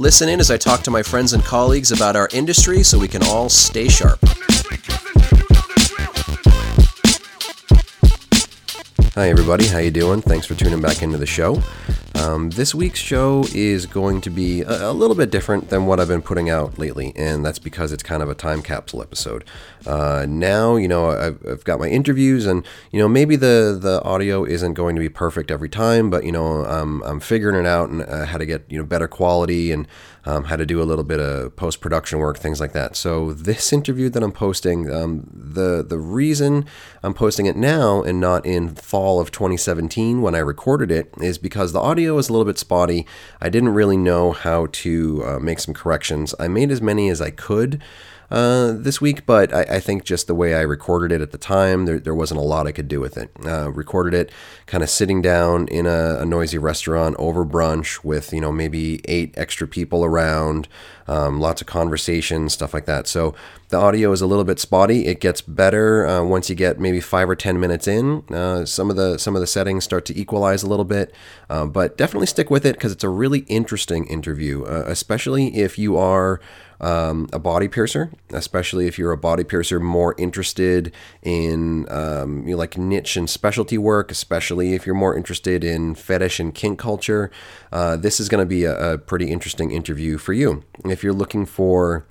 Listen in as I talk to my friends and colleagues about our industry so we can all stay sharp. Hi everybody, how you doing? Thanks for tuning back into the show. Um, this week's show is going to be a, a, little bit different than what I've been putting out lately, and that's because it's kind of a time capsule episode. Uh, now, you know, I've, I've, got my interviews, and you know, maybe the the audio isn't going to be perfect every time, but you know, I'm I'm figuring it out and uh, how to get you know better quality and um, how to do a little bit of post production work, things like that. So this interview that I'm posting, um, the the reason I'm posting it now and not in fall of 2017 when I recorded it is because the audio was a little bit spotty. I didn't really know how to uh, make some corrections. I made as many as I could uh, this week, but I, I, think just the way I recorded it at the time, there, there wasn't a lot I could do with it. Uh, recorded it kind of sitting down in a, a, noisy restaurant over brunch with, you know, maybe eight extra people around, um, lots of conversation, stuff like that. So the audio is a little bit spotty. It gets better uh, once you get maybe five or ten minutes in. Uh, some of the some of the settings start to equalize a little bit, uh, but definitely stick with it because it's a really interesting interview, especially if you are um, a body piercer, especially if you're a body piercer more interested in um, you know, like niche and specialty work, especially if you're more interested in fetish and kink culture. Uh, this is going to be a, a pretty interesting interview for you. If you're looking for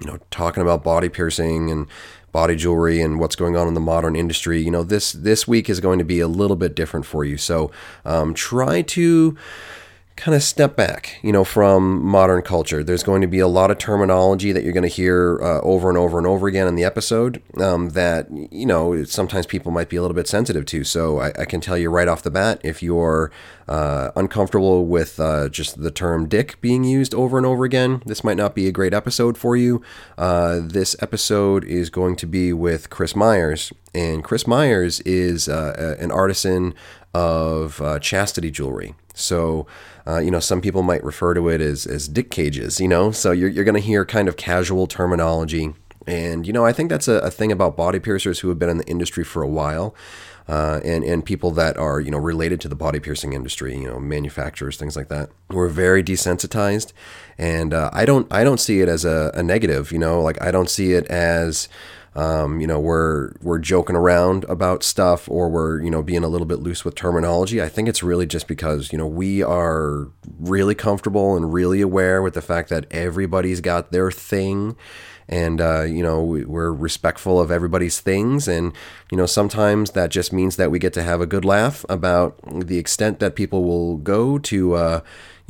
you know talking about body piercing and body jewelry and what's going on in the modern industry. You know, this this week is going to be a little bit different for you. So um, try to kind of step back, you know, from modern culture. There's going to be a lot of terminology that you're going to hear uh, over and over and over again in the episode um, that, you know, sometimes people might be a little bit sensitive to. So I, I can tell you right off the bat, if you're uh, uncomfortable with uh, just the term dick being used over and over again, this might not be a great episode for you. Uh, this episode is going to be with Chris Myers. And Chris Myers is uh, an artisan of uh, chastity jewelry. So, uh, you know, some people might refer to it as, as dick cages, you know, so you're, you're going to hear kind of casual terminology. And, you know, I think that's a, a, thing about body piercers who have been in the industry for a while. Uh, and and people that are you know related to the body piercing industry, you know manufacturers, things like that. We're very desensitized, and uh, I don't I don't see it as a, a negative. You know, like I don't see it as um, you know, we're we're joking around about stuff or we're you know being a little bit loose with terminology. I think it's really just because you know we are really comfortable and really aware with the fact that everybody's got their thing and uh, you know we're respectful of everybody's things and you know sometimes that just means that we get to have a good laugh about the extent that people will go to uh,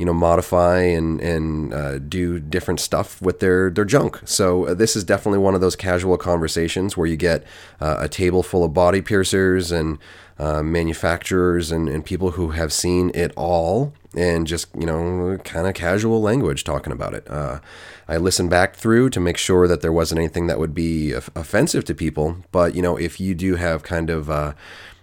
you know modify and and uh, do different stuff with their their junk. So uh, this is definitely one of those casual conversations where you get uh, a table full of body piercers and uh, manufacturers and, and people who have seen it all and just you know kind of casual language talking about it. Uh, I listened back through to make sure that there wasn't anything that would be offensive to people. But you know if you do have kind of uh,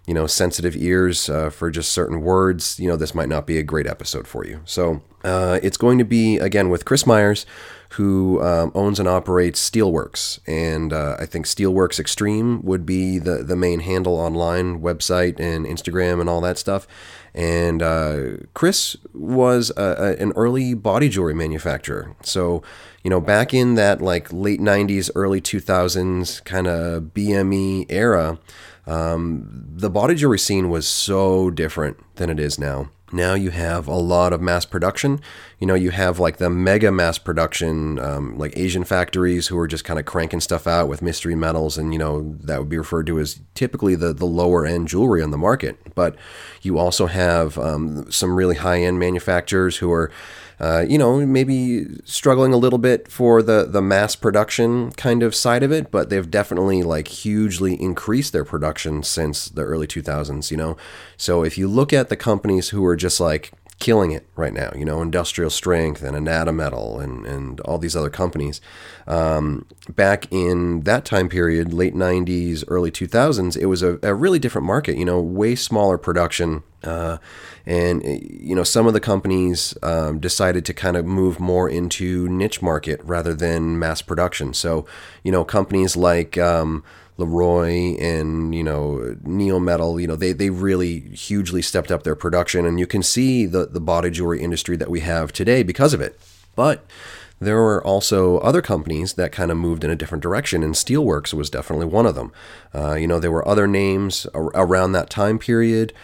you know, sensitive ears uh, for just certain words, you know, this might not be a great episode for you. So uh, it's going to be, again, with Chris Myers, who um, owns and operates Steelworks. And uh, I think Steelworks Extreme would be the, the main handle online, website, and Instagram, and all that stuff. And uh, Chris was a, a, an early body jewelry manufacturer. So, you know, back in that like late 90s, early 2000s kind of BME era, um, the body jewelry scene was so different than it is now. Now you have a lot of mass production. You know, you have like the mega mass production, um, like Asian factories who are just kind of cranking stuff out with mystery metals, and you know that would be referred to as typically the the lower end jewelry on the market. But you also have um, some really high end manufacturers who are uh, you know, maybe struggling a little bit for the the mass production kind of side of it, but they've definitely like hugely increased their production since the early 2000s. You know, so if you look at the companies who are just like killing it right now. You know, Industrial Strength and Anatometal and, and all these other companies. Um, back in that time period, late 90s, early 2000s, it was a, a really different market, you know, way smaller production. Uh, and, you know, some of the companies um, decided to kind of move more into niche market rather than mass production. So, you know, companies like, um, LeRoi and you know Neometal, you know they they really hugely stepped up their production, and you can see the the body jewelry industry that we have today because of it. But there were also other companies that kind of moved in a different direction, and Steelworks was definitely one of them. Uh, you know, there were other names ar- around that time period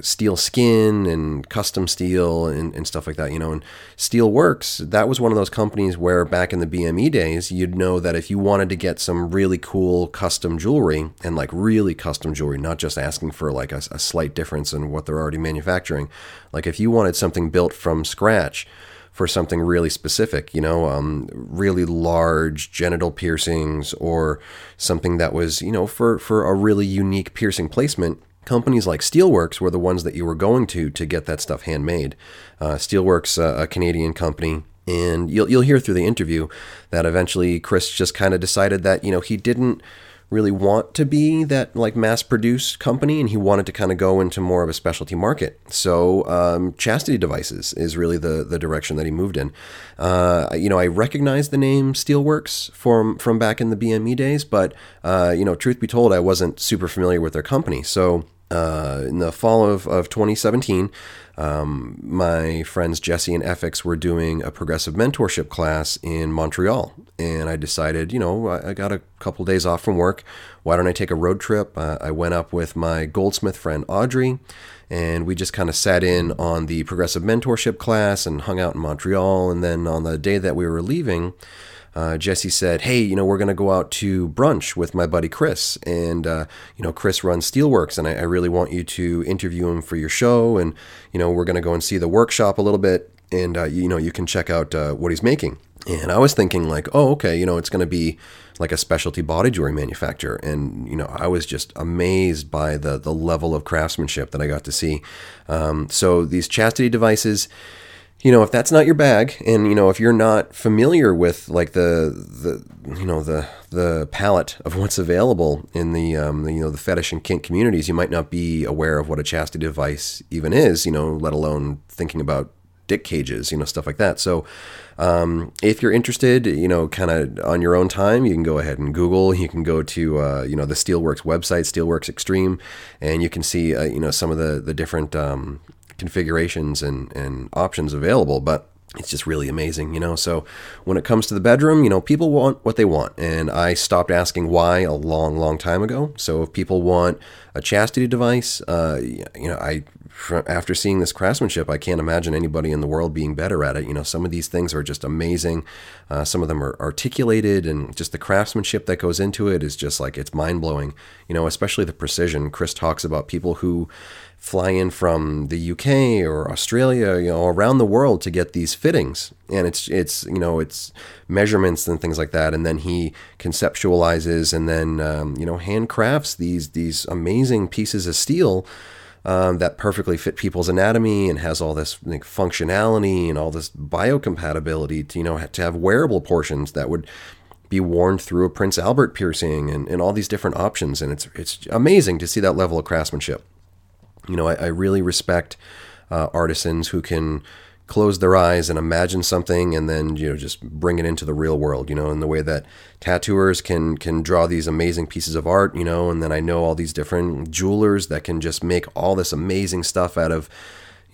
steel skin and custom steel and, and stuff like that, you know. And Steel Works, that was one of those companies where back in the BME days, you'd know that if you wanted to get some really cool custom jewelry and like really custom jewelry, not just asking for like a, a slight difference in what they're already manufacturing, like if you wanted something built from scratch, for something really specific, you know, um, really large genital piercings or something that was, you know, for, for a really unique piercing placement, companies like Steelworks were the ones that you were going to to get that stuff handmade. Uh, Steelworks, uh, a Canadian company, and you'll you'll hear through the interview that eventually Chris just kind of decided that you know he didn't really want to be that like mass produced company and he wanted to kind of go into more of a specialty market. So um, chastity devices is really the the direction that he moved in. Uh, you know i recognize the name steelworks from from back in the bme days but uh, you know truth be told i wasn't super familiar with their company. So uh, in the fall of, of 2017, um, my friends Jesse and FX were doing a progressive mentorship class in Montreal. And I decided, you know, I, I got a couple days off from work. Why don't I take a road trip? Uh, I went up with my goldsmith friend Audrey, and we just kind of sat in on the progressive mentorship class and hung out in Montreal. And then on the day that we were leaving, uh, Jesse said, "Hey, you know, we're going to go out to brunch with my buddy Chris, and uh, you know, Chris runs Steelworks, and I, I, really want you to interview him for your show, and you know, we're going to go and see the workshop a little bit, and uh, you know, you can check out uh, what he's making." And I was thinking, like, oh, okay, you know, it's going to be like a specialty body jewelry manufacturer, and you know, I was just amazed by the the level of craftsmanship that I got to see. Um, so these chastity devices you know, if that's not your bag, and you know, if you're not familiar with like the the you know the the palette of what's available in the, um, the you know the fetish and kink communities, you might not be aware of what a chastity device even is. You know, let alone thinking about dick cages, you know, stuff like that. So, um, if you're interested, you know, kind of on your own time, you can go ahead and Google. You can go to, uh, you know, the Steelworks website, Steelworks Extreme, and you can see, uh, you know, some of the the different um, configurations and, and options available, but it's just really amazing, you know. So when it comes to the bedroom, you know, people want what they want, and I stopped asking why a long, long time ago. So if people want a chastity device, uh, you know, I after seeing this craftsmanship, I can't imagine anybody in the world being better at it. You know, some of these things are just amazing. Uh, some of them are articulated, and just the craftsmanship that goes into it is just like it's mind blowing. You know, especially the precision. Chris talks about people who fly in from the UK or Australia, you know, around the world to get these fittings. And it's it's you know it's measurements and things like that. And then he conceptualizes and then um, you know handcrafts these these amazing pieces of steel. Um, that perfectly fit people's anatomy and has all this like, functionality and all this biocompatibility to you know to have wearable portions that would be worn through a Prince Albert piercing and, and all these different options and it's it's amazing to see that level of craftsmanship. You know, I, I really respect uh, artisans who can close their eyes and imagine something and then you know just bring it into the real world you know in the way that tattooers can can draw these amazing pieces of art you know and then I know all these different jewelers that can just make all this amazing stuff out of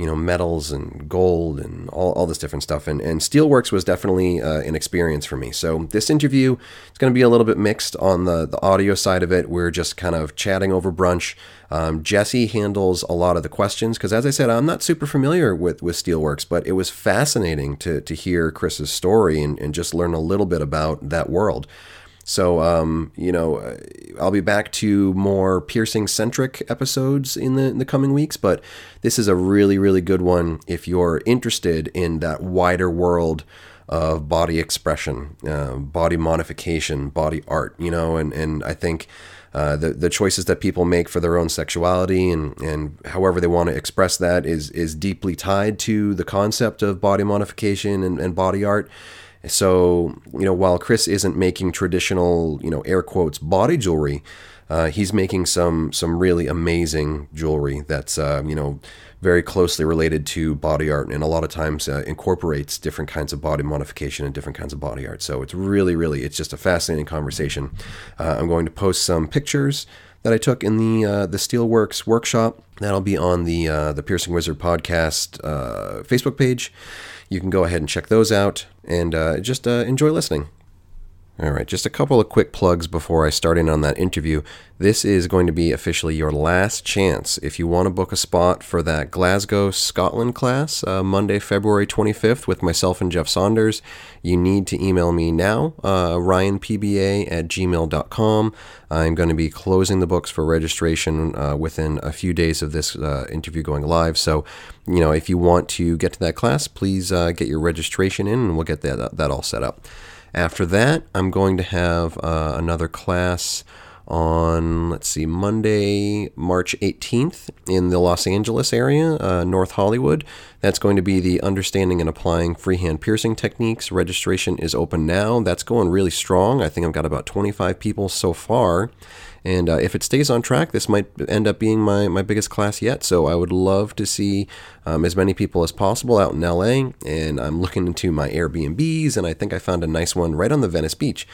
you know metals and gold and all, all this different stuff. And, and steelworks was definitely uh, an experience for me. So this interview is going to be a little bit mixed on the, the audio side of it. We're just kind of chatting over brunch. Um, jesse handles a lot of the questions because as i said i'm not super familiar with, with steelworks but it was fascinating to, to hear chris's story and, and just learn a little bit about that world so, um, you know, I'll be back to more piercing centric episodes in the, in the coming weeks, but this is a really, really good one if you're interested in that wider world of body expression, uh, body modification, body art. You know, and and I think. Uh, the the choices that people make for their own sexuality and, and however they want to express that is is deeply tied to the concept of body modification and, and body art. So, you know, while Chris isn't making traditional, you know, air quotes body jewelry, uh, he's making some some really amazing jewelry that's uh, you know very closely related to body art and a lot of times uh, incorporates different kinds of body modification and different kinds of body art. So it's really really it's just a fascinating conversation. Uh, I'm going to post some pictures that I took in the uh, the Steelworks workshop. That'll be on the uh, the Piercing Wizard podcast Facebook page. You can go ahead and check those out and uh, just uh, enjoy listening. All right, just a couple of quick plugs before I start in on that interview. This is going to be officially your last chance. If you want to book a spot for that Glasgow, Scotland class, uh, Monday, February 25th, with myself and Jeff Saunders, you need to email me now, uh, ryanpba at gmail.com. I'm going to be closing the books for registration uh, within a few days of this uh, interview going live. So, you know, if you want to get to that class, please uh, get your registration in and we'll get that, that all set up. After that, I'm going to have uh, another class on, let's see, Monday, March 18th in the Los Angeles area, uh, North Hollywood. That's going to be the Understanding and Applying Freehand Piercing Techniques. Registration is open now. That's going really strong. I think I've got about 25 people so far. And uh, if it stays on track, this might end up being my, my biggest class yet. So I would love to see um, as many people as possible out in LA. And I'm looking into my Airbnbs, and I think I found a nice one right on the Venice Beach.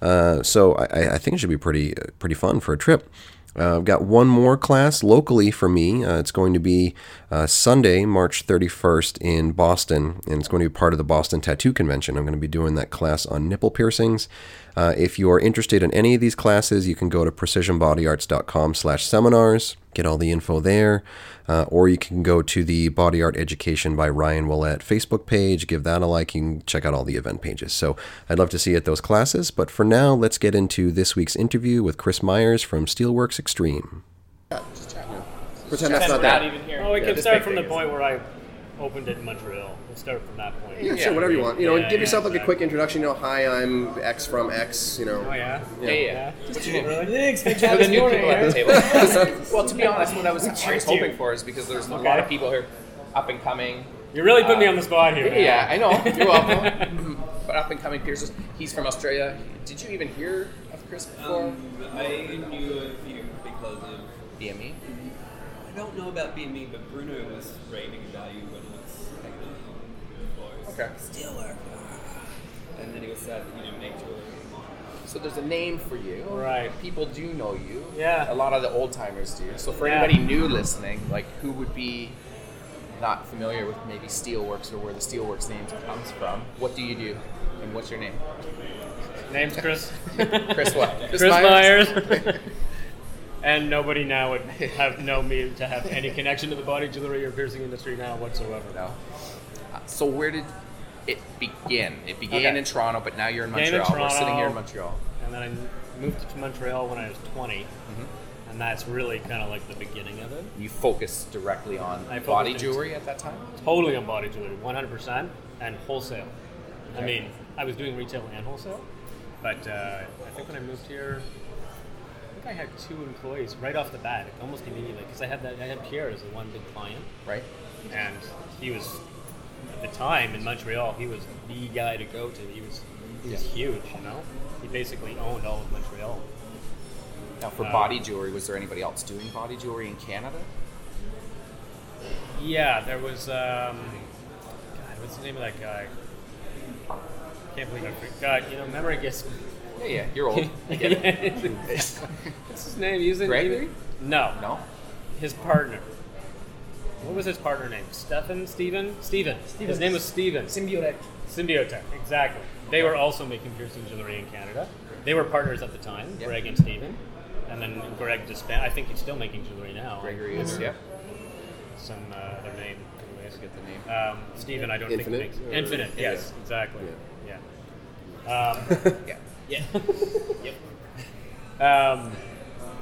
Uh, so I, I, think it should be pretty pretty fun for a trip. Uh, I've got one more class locally for me. Uh, it's going to be uh, Sunday, March 31st in Boston, and it's going to be part of the Boston Tattoo Convention. I'm going to be doing that class on nipple piercings. Uh, if you are interested in any of these classes, you can go to precisionbodyarts.com slash seminars, get all the info there, uh, or you can go to the Body Art Education by Ryan Willett Facebook page, give that a like, you can check out all the event pages. So I'd love to see you at those classes, but for now, let's get into this week's interview with Chris Myers from Steelworks Extreme. Yeah, Pretend that's not that. Even here. Oh, we yeah, can start from the point where I opened it in Montreal. We'll start from that point. Yeah, sure, whatever you want. You know, yeah, give yourself like a quick introduction. You know, hi, I'm X from X. You know. Oh yeah. Yeah, yeah. What's your name? Really? Thanks. Good job. the new people at the table. well, to be honest, what I was, I was hoping for is because there's a lot of people here, up and coming. You're really putting uh, me on the spot here. Man. Yeah, I know. You're welcome. but up and coming piercers. He's from Australia. Did you even hear of Chris before? Um, I knew of you because of BME. I don't know about BME, but Bruno was raving about you when it was technical. Okay. Steelwork. And then he was sad that you didn't make jewelry. So there's a name for you. Right. People do know you. Yeah. A lot of the old timers do. So for Yeah. anybody new listening, like who would be not familiar with maybe Steelworks or where the Steelworks name comes from, what do you do? And what's your name? Name's Chris. Chris what? Chris Myers. and nobody now would have know me to have any connection to the body jewelry or piercing industry now whatsoever. No. Uh, So where did it begin? It began Okay. in Toronto, but now you're in Began in Montreal. We're sitting here in Montreal. And then I moved to Montreal when I was 20, Mm-hmm. and that's really kind of like the beginning of it. You focused directly on focused body jewelry at that time? Totally on body jewelry, 100%, and wholesale. I mean, I was doing retail and wholesale, but uh, I think when I moved here, I had two employees right off the bat, almost immediately, because I had that I had Pierre as the one big client, Right? and he was at the time in Montreal, he was the guy to go to. He was he was huge, you know. He basically owned all of Montreal. Now, for Uh, body jewelry, was there anybody else doing body jewelry in Canada? Yeah, there was. Um, God, what's the name of that guy? I Can't believe I forgot. You know, memory gets. Yeah, yeah, you're old. I get it. What's his name? He was in, Gregory? he- no, No? his partner. What was his partner name? Stefan? Steven? Steven. His name was Steven. Symbiotic. Symbiotech, exactly. They were also making piercing jewelry in Canada. They were partners at the time, Yep. Greg and Steven. And then Greg disbanded. I think he's still making jewelry now. Gregory is, Under yeah. Some uh, other name. Anyways. Get the name. Um, Steven, I don't Infinite? think makes Or- Infinite. Yeah. Yes, exactly. Yeah. Yeah. Um, Yeah. Yeah. yep. Um,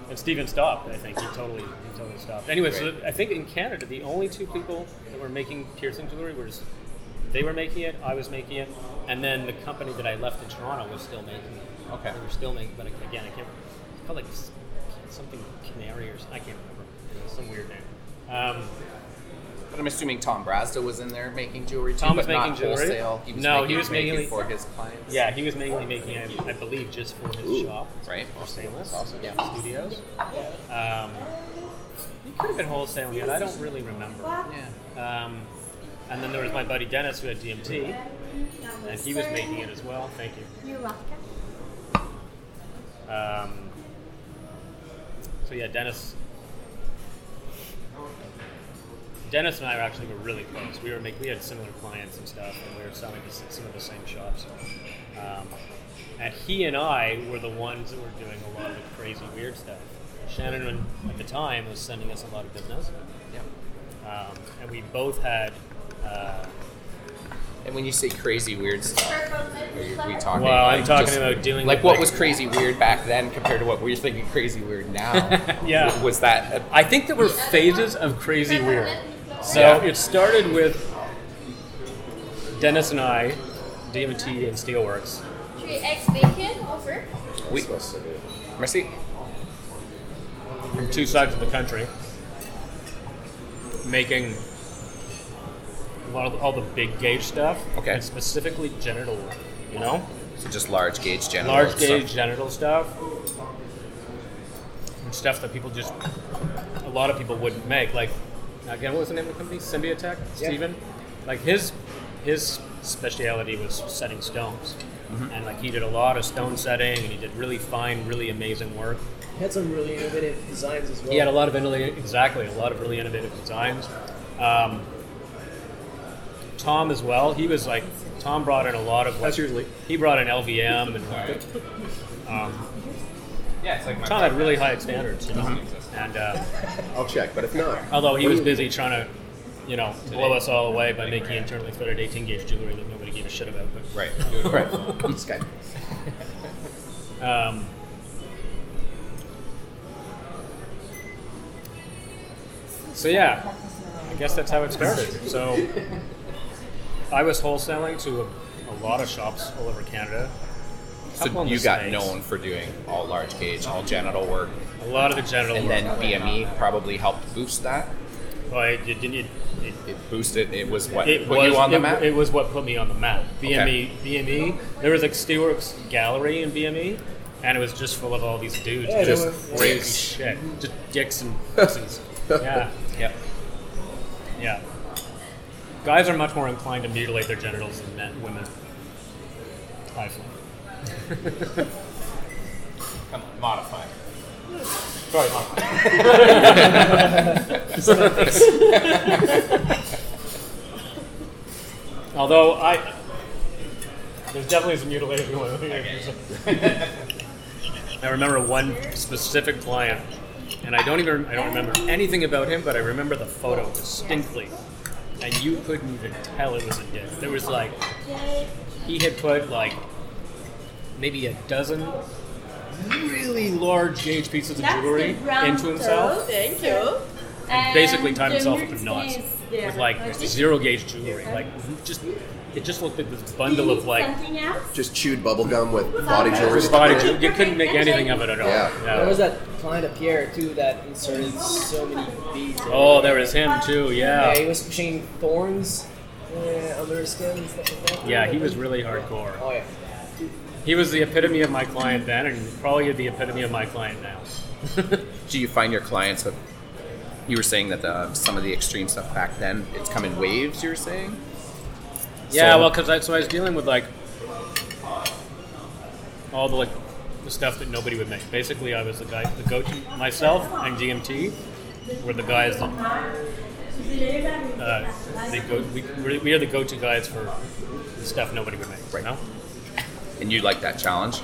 and Steven stopped. I think he totally, he totally stopped. Anyway, so I think in Canada the only two people that were making piercing jewelry were just they were making it, I was making it, and then the company that I left in Toronto was still making it. Okay. They were still making, but again, I can't. It's called like something Canary or s- I can't remember. Some weird name. Um, But I'm assuming Tom Brazda was in there making jewelry too, Tom was but not making jewelry? wholesale. He was No, making, he was making mainly- for his clients. yeah, he was mainly making it, I believe, just for his shop. Right. For Stainless. Awesome. Yeah, studios. Um, he could have been wholesaling it. I don't really remember. Yeah. Um, and then there was my buddy Dennis who had DMT, and he was making it as well. Thank you. You're welcome. Um, so yeah, Dennis. Dennis and I were actually were really close. We were make, we had similar clients and stuff, and we were selling to some of the same shops. Um, and he and I were the ones that were doing a lot of the crazy weird stuff. Shannon at the time was sending us a lot of business, Yeah. um, and we both had. Uh, And when you say crazy weird stuff, are you, we talking? Well, I'm like talking just- about doing like what like- was crazy weird back then compared to what we're thinking crazy weird now. Yeah. Was that? I think there were phases of crazy weird. So Yeah. it started with Dennis and I, DMT and Steelworks. Three eggs bacon offer. we, Merci. from two sides of the country, making a lot of all the big gauge stuff, Okay. and specifically genital. You know, So just large gauge genital. large stuff. gauge genital stuff, and stuff that people just a lot of people wouldn't make. Like again, what was the name of the company? Symbiotech. Stephen. Like his his speciality was setting stones. Mm-hmm. And like he did a lot of stone setting, and he did really fine, really amazing work. He had some really innovative designs as well. He had a lot of innovative, exactly, a lot of really innovative designs. Um, Tom as well. He was like, Tom brought in a lot of. Like, He brought in LVM and. Um, Yeah, it's like my Tom had really high standards, you know. And uh, I'll check, but if not, although he was do you- busy trying to, you know, blow us all away by making internally threaded 18 gauge jewelry that nobody gave a shit about. But Right. Right. Skype. Um, so yeah, I guess that's how it started. So I was wholesaling to a, a lot of shops all over Canada. Couple So in you got States. known for doing all large gauge, all genital work, a lot of the genital and work. And then BME probably helped boost that. Well, it, it, it, it, It boosted. It was what it put was you on the it, map. it was what put me on the map. BME, BME. There was like Steelworks Gallery in BME, and it was just full of all these dudes, Yeah, just crazy Dicks. shit, just dicks and pussies. yeah, yep. yeah. Guys are much more inclined to mutilate their genitals than men, women. I find. Come on, modify. Sorry, Mom. Although I, there's definitely some mutilated women. Here. I remember one specific client, and I don't even I don't remember anything about him, but I remember the photo distinctly, and you couldn't even tell it was a dick. There was like he had put like maybe a dozen really large gauge pieces of jewelry into himself. Thank you. and basically tied himself up in knots with like zero gauge jewelry. Like just it just looked like this bundle of like something else. Just chewed bubblegum with body jewelry. stuck body jewelry. You couldn't make anything of it at all. Yeah. There was that client of Pierre too that inserted so many beads. Oh, there was him too. Yeah, he was pushing thorns uh, under his skin and stuff like that. Yeah, he was really hardcore. Oh yeah. He was the epitome of my client then, and probably the epitome of my client now. Do you find your clients have? You were saying that the, some of the extreme stuff back then it's come in waves. You were saying. Yeah, So- well, because I, so I was dealing with like all the like the stuff that nobody would make. Basically, I was the guy, the go-to myself and DMT were the guys that uh, go. We, we're- the go-to guys for the stuff nobody would make. Right now, And you like that challenge?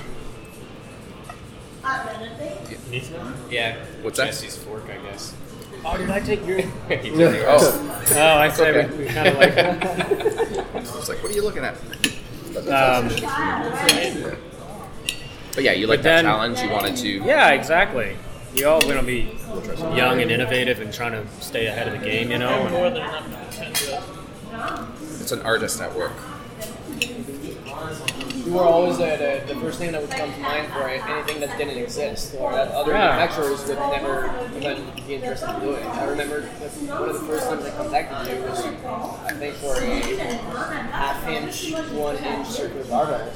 Yeah. What's that? Jesse's fork, I guess. oh, did I take your? Oh, Oh, I said okay. we, we kind of like. I was like, what are you looking at? Um, But yeah, you like that then- challenge. You wanted to. yeah, exactly. We all want to be young and innovative and trying to stay ahead of the game, you know. and- It's an artist at work. You were always the, the, the first thing that would come to mind for anything that didn't exist or that other Yeah. manufacturers would never even be interested in doing. I remember one of the first times I contacted you was, I think, for a half inch, one inch circular barbell.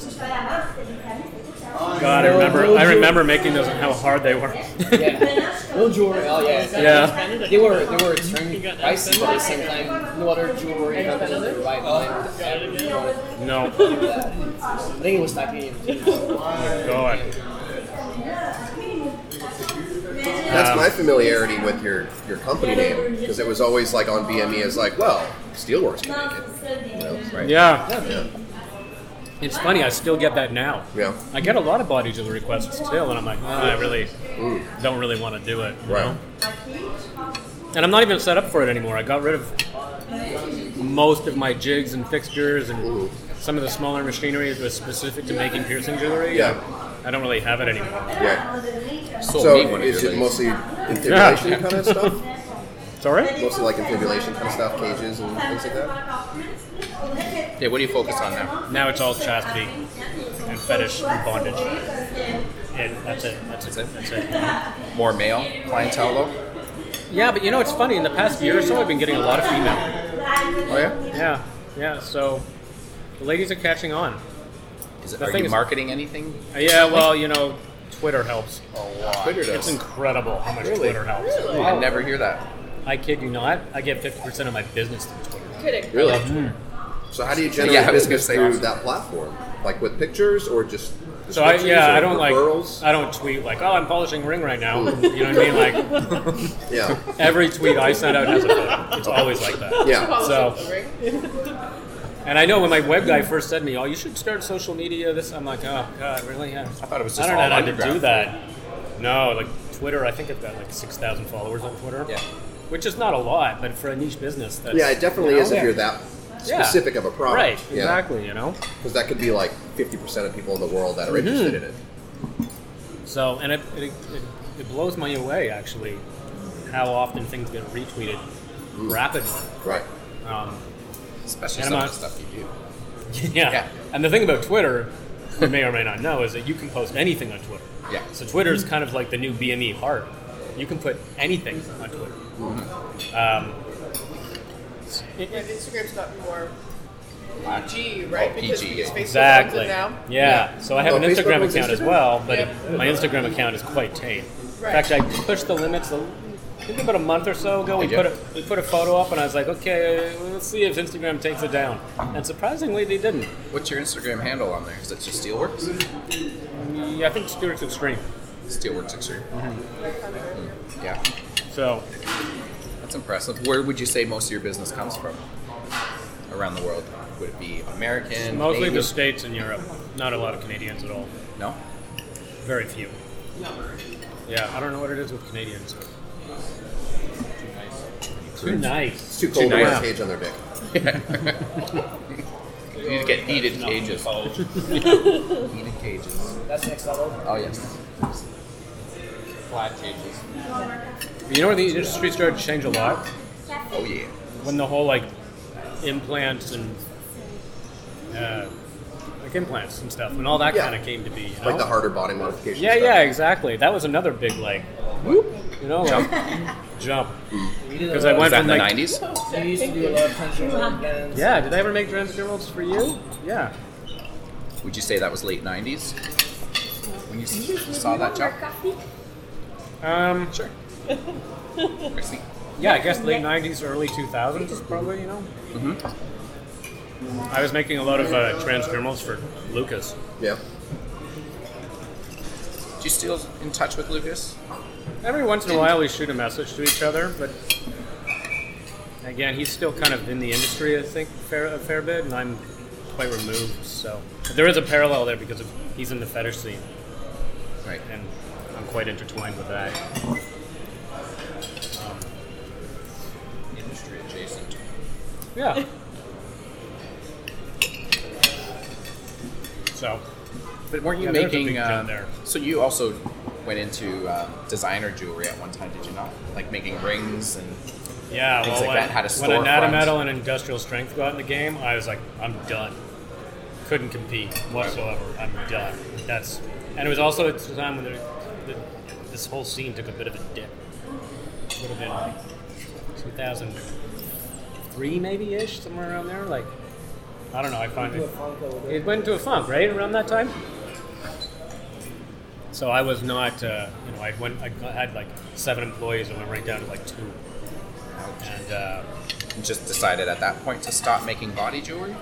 Or something. God, I remember. I remember making those and how hard they were. Yeah. No jewelry. Oh yeah. Yeah. They were they were extremely pricey, but at the same time, no other jewelry company in the right line would ever wanted No. to do that. I think it was titanium too. God. That's Um, my familiarity with your your company name because it was always like on BME as like, well, Steelworks can make it. You know, right? Yeah. Yeah. It's funny. I still get that now. Yeah. I get a lot of body jewelry requests still, and I'm like, "Ah, I really don't really want to do it. you Right. know? And I'm not even set up for it anymore. I got rid of most of my jigs and fixtures and some of the smaller machinery that was specific to making piercing jewelry. Yeah. I don't really have it anymore. Yeah. Sold So me one of is it ladies. mostly infibulation kind of stuff? Sorry? Mostly like infibulation kind of stuff, cages and things like that. Yeah, what do you focus on now? Now it's all chastity and fetish and bondage. And that's it. That's it. That's it. More male clientele though? Yeah, but you know, it's funny. In the past year or so, I've been getting a lot of female. Oh yeah? Yeah, yeah. So the ladies are catching on. Is it, The are thing you is- marketing anything? Uh, yeah, well, you know, Twitter helps. A lot. Twitter does. It's incredible how much Twitter helps. Really? I never hear that. I kid you not. I get 50% of my business through Twitter. Kidding. Really? Mm. So how do you generate Yeah, I was gonna business through also. that platform? Like with pictures or just So I, yeah, I don't like, referrals? I don't tweet like, oh, I'm polishing ring right now. Hmm. You know what I mean? Like yeah. every tweet I send out has a photo. It's always like that. Yeah. So, and I know when my web guy first said to me, "Oh, you should start social media." This, I'm like, "Oh God, really?" Yeah. I thought it was just I just don't know how to do that. No, like Twitter. I think I've got like six thousand followers on Twitter. Yeah. Which is not a lot, but for a niche business, that's Yeah, it definitely you know, is if you're that Yeah. specific of a product. right. Exactly. You know. Because that could be like 50% of people in the world that are Mm-hmm. interested in it. So, and it, it, it, it blows me away actually how often things get retweeted rapidly. Right. Um, Especially some of the stuff you do. yeah. Yeah. And the thing about Twitter, you may or may not know, is that you can post anything on Twitter. Yeah. So Twitter is kind of like the new BME heart. You can put anything on Twitter. Um, it- And it- Instagram's gotten more PG, right? Oh, because, PG, because yeah. Facebook exactly. owns it now. Yeah. So I have Oh, an Instagram owns account as well, but Yep. it, my Instagram account is quite tame. Right. In fact, I pushed the limits. A, I think about a month or so ago, we put a, we put a photo up, and I was like, okay, let's see if Instagram takes it down. And surprisingly, they didn't. What's your Instagram handle on there? Is it just Steelworks? Yeah, I think Steelworks extreme. Steelworks Extreme. Mm-hmm. Yeah, So that's impressive. Where would you say most of your business comes from around the world? Would it be American? Mostly the States and Europe. Not a lot of Canadians at all. No. Very few. Yeah, I don't know what it is with Canadians. Too nice. Too nice. It's too cold to wear a cage on their dick. You need to get heated cages. heated cages. That's next level. Oh yes. Flat cages. You know where the industry started to change a lot? Oh yeah. When the whole like implants and uh, like implants and stuff, when all that Yeah. kind of came to be. You know? Like the harder body modification Yeah, stuff. yeah, exactly. That was another big like, whoop, you know, like, jump. We did a Because I went Was that from in the like, nineties? We used to do a lot of transdermal yeah. Did I ever make transdermals for you? Yeah. Would you say that was late nineties? When you s- saw that jump? Um, Sure. Yeah, I guess late '90s, early 2000s, probably. You know. I was making a lot of uh, transdermals for Lucas. Yeah. Do you still in touch with Lucas? Every once in a while, we shoot a message to each other, but again, he's still kind of in the industry, I think, fair, a fair bit, and I'm quite removed. So but there is a parallel there because of, he's in the fetish scene, Right. and quite intertwined with that. Industry adjacent. Yeah. so, But weren't you Yeah, there's a big making? Um, there. So you also went into um, designer jewelry at one time, did you not? Like making rings and Yeah, things well, like when, that had a when. Anatometal and Industrial Strength got in the game, I was like, I'm done. Couldn't compete whatsoever. I'm done. That's and it was also at the time when the, the, this whole scene took a bit of a dip. It Would have been like 2003 maybe ish, somewhere around there. Like, I don't know. I find it. It went into a funk, right around that time. So I was not, uh, you know, I went, I had like seven employees and went right down to like two. And uh, just decided at that point to stop making body jewelry.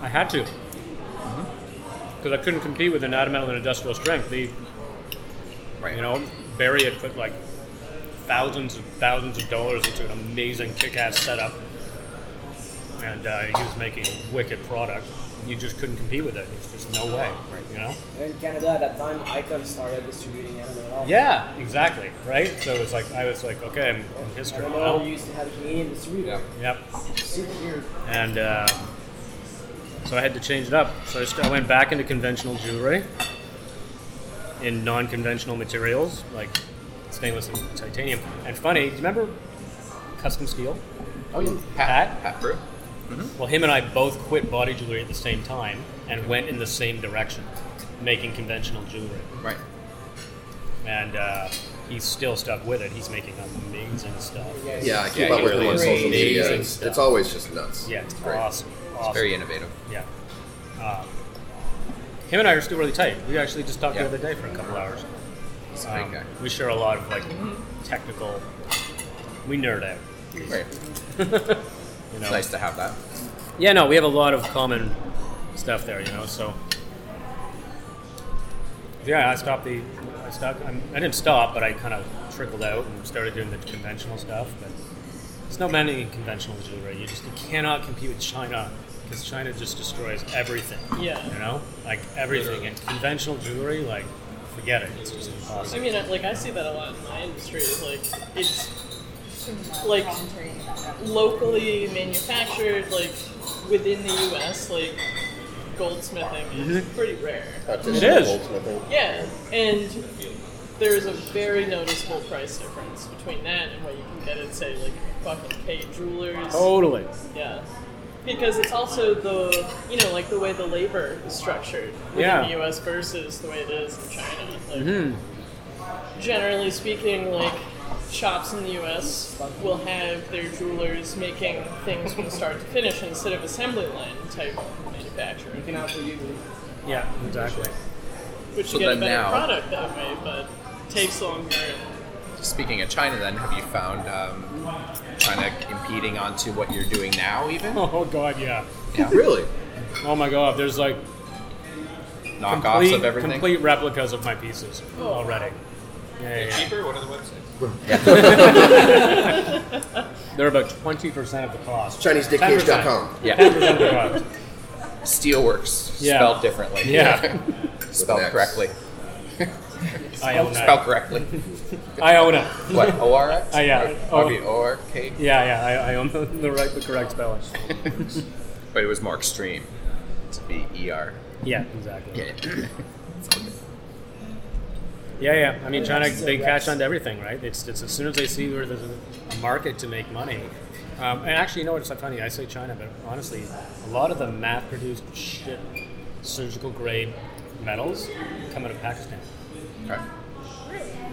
I had to. Because I couldn't compete with Anatometal and Industrial Strength. The, Right. you know, Barry had put like thousands and thousands of dollars into an amazing kick-ass setup. And uh, he was making a wicked product. You just couldn't compete with it. It's just no way, you know? In Canada at that time, Icon started distributing anime. All. Yeah, exactly, right? So it was like, I was like, okay, I'm in history. I you know know? we used to have a Canadian distributor. Yep. Super weird. and uh, so I had to change it up. So I, st- I went back into conventional jewelry in non-conventional materials like stainless and titanium. And funny, do you remember Custom Steel? Oh yeah, Pat? Pat Brew. Well, him and I both quit body jewelry at the same time and went in the same direction, making conventional jewelry. Right. And uh, he's still stuck with it. He's making amazing stuff. Yeah, I keep Yeah, up with really him on social media. It's, stuff. it's always just nuts. Yeah, it's Great. awesome. awesome. Very innovative. Yeah. Um, him and I are still really tight. We actually just talked Yeah. the other day for a couple hours. He's a great Um, guy. we share a lot of like technical. We nerd out. Right. You know. It's nice to have that. Yeah, no, we have a lot of common stuff there. You know, so. Yeah, I stopped the. I stopped. I'm, I didn't stop, but I kind of trickled out and started doing the conventional stuff. But there's no many conventional jewelry. You just you cannot compete with China because China just destroys everything. Yeah. You know, like everything. And conventional jewelry, like, forget it. It's just impossible. I mean, like I see that a lot in my industry. Is like it's like locally manufactured, like within the U.S. Like goldsmithing is mm-hmm. pretty rare. Practitioner It is. goldsmithing. Yeah, and there's a very noticeable price difference between that and what you can get at, say, like fucking Kay Jewelers. Totally. Yeah. Because it's also the, you know, like the way the labor is structured within Yeah. the US versus the way it is in China. Like, Hmm. Generally speaking, like, shops in the US will have their jewelers making things from start to finish instead of assembly line type manufacturing. You can also use Yeah, exactly. Which So you get a better now- product that way, but takes longer. Speaking of China, then, have you found um, China impeding onto what you're doing now, even? Oh god, yeah. Yeah. Really? Oh my god, there's like Knockoffs complete, of everything? complete replicas of my pieces already. Yeah, yeah, yeah. Cheaper? What are the websites? They're about twenty percent of the cost. ChineseDickCage.com. Yeah. Ten percent of the cost. Steelworks, Yeah. spelled differently. Yeah. spelled correctly. I own Spelled that. correctly. I own it. what, O-R-X? Uh, yeah. Or, Oh. O-R-K? Yeah, yeah. I, I own the, the right, the correct spelling. But it was more extreme to be E-R. Yeah, exactly. Yeah. Yeah, yeah. I mean, China they catch on to everything, right? It's, it's as soon as they see where there's a, market to make money. Um, and actually, you know what's so funny? I say China, but honestly, a lot of the mass-produced shit, surgical grade metals come out of Pakistan. Okay.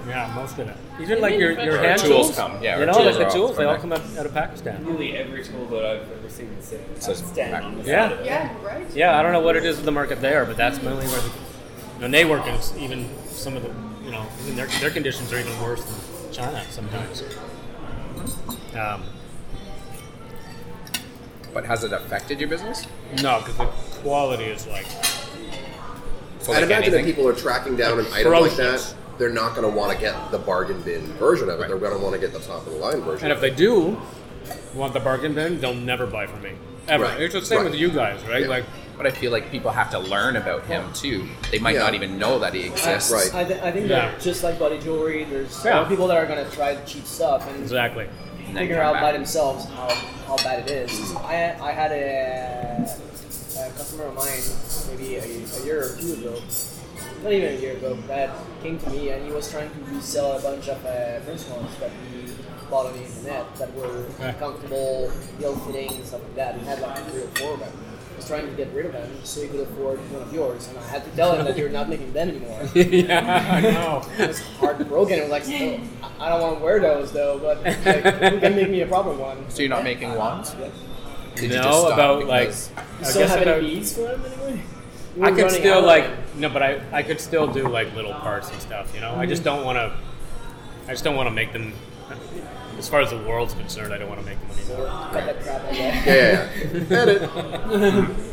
Yeah, most of it. Even like your, your hand tools tools, come, yeah, You our know, tools like are the all tools, they all come out, out of Pakistan. Nearly every tool that I've ever seen is Says Pakistan on the Yeah. side of it. Yeah, right. Yeah, I don't know what it is with the market there, but that's mainly where the, and they work in even some of the, you know, even their, their conditions are even worse than China sometimes. Um, But has it affected your business? no, because the quality is like, So I'd like imagine anything? if people are tracking down an item like that, they're not going to want to get the bargain bin version of it. Right. They're going to want to get the top of the line version. and if they do want the bargain bin, they'll never buy from me. Ever. Right, It's the same right. with you guys, right? Yeah. Like, But I feel like people have to learn about him too. They might Yeah. not even know that he exists. Right. I, th- I think Yeah. that just like body jewelry, there's Yeah. yeah. people that are gonna try the cheap stuff and exactly. Figure come out back. by themselves how, how bad it is. I, I had a, a customer of mine maybe a, a year or two ago. not even a year ago, that came to me and he was trying to resell a bunch of uh, that he bought on the internet that were Yeah. comfortable, ill-fitting, and stuff like that. He had like three or four of them. He was trying to get rid of them so he could afford one of yours, and I had to tell him that you're not making them anymore. yeah, I know. I was heartbroken. I was like, "Oh, I don't want to wear those though, but like, who can make me a proper one? So you're not making ones? You no, just stop about like. because- You I still guess have about, any beads for him anyway? You I could still like no, but I I could still do like little parts and stuff. You know, I just don't want to. I just don't want to make them. As far as the world's concerned, I don't want to make them anymore. Cut that crap out there. Yeah, yeah, yeah. Edit.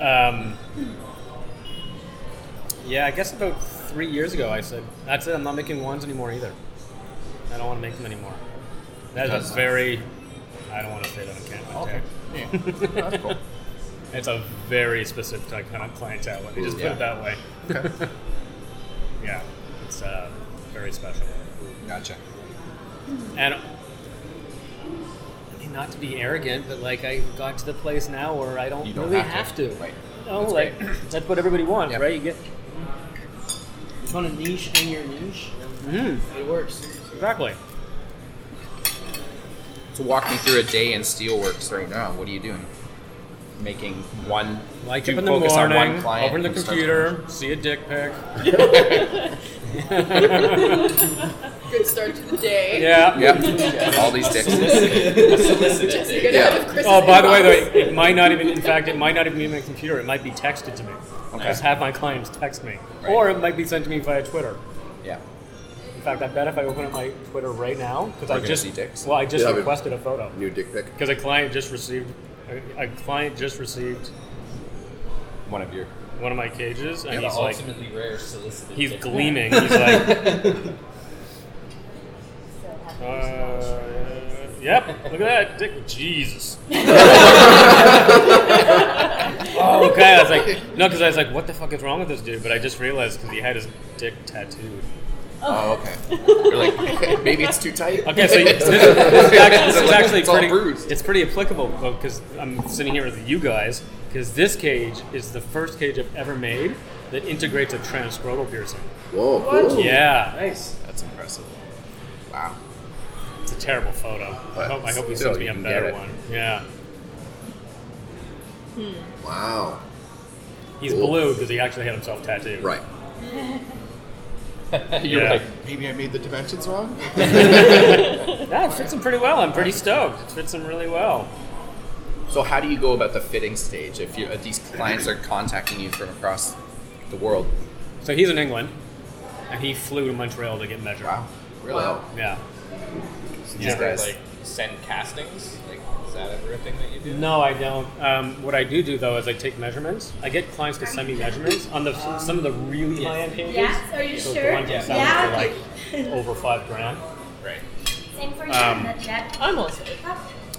Um, yeah, I guess about three years ago, I said, "That's it. I'm not making ones anymore either. I don't want to make them anymore." That is That's a very. I don't want to say that on camera. Okay. Yeah. That's cool. It's a very specific type kind of clientele. Let me just put Yeah. it that way. Okay. Yeah, it's uh, very special. Gotcha. And I mean, not to be arrogant, but like I got to the place now where I don't, You don't really have have to. to. Right. No, That's like that's what everybody wants, Yep. right? You get You found a niche in your niche. mm, It works. exactly. So walk me through a day in Steelworks right now. What are you doing? Making one. Like up in the focus morning, on one client open the computer, see a dick pic. Good start to the day. yeah. Yep. All these dicks. Just Yeah. out of Chris's Oh, by the way, though, it might not even. In fact, it might not even be my computer. It might be texted to me. Okay. I just have my clients text me, Right. or it might be sent to me via Twitter. Yeah. In fact, I bet if I open up my Twitter right now, because We're I gonna just see dicks. well, I just Yeah, but- requested a photo New dick pic. because a client just received a, a client just received One of your. one of my cages, and he's like, ultimately rare solicited. he's dick. gleaming. He's like, uh, yep, look at that dick. Jesus. oh, okay. I was like, no, because I was like, what the fuck is wrong with this dude? But I just realized because he had his dick tattooed. Oh, oh, okay. You're like, maybe it's too tight. Okay, so this, this is actually, this is actually It's pretty. bruised. It's pretty applicable because I'm sitting here with you guys. Because this cage is the first cage I've ever made that integrates a transscrotal piercing. Whoa, cool. Yeah, Nice. That's impressive. Wow. it's a terrible photo. I hope, I hope he sends me a better one. Yeah, hmm. Hmm. Wow. he's Cool. blue because he actually had himself tattooed. Right. You're Yeah. like, maybe I made the dimensions wrong. Yeah, it fits him pretty well. I'm pretty stoked. It fits him really well. So how do you go about the fitting stage if you if these clients are contacting you from across the world? So he's in England, and he flew to Montreal to get measured. Wow. Really? Wow. Yeah. These Yeah. guys. like send castings. Like, is that ever a thing that you do? No, I don't. Um, what I do do though is I take measurements. I get clients to send me measurements on the some of the really high end cages. Yes, are you So sure? the ones that Yeah. for like over five grand. Right. Same for you, Um, that, that. I'm all set.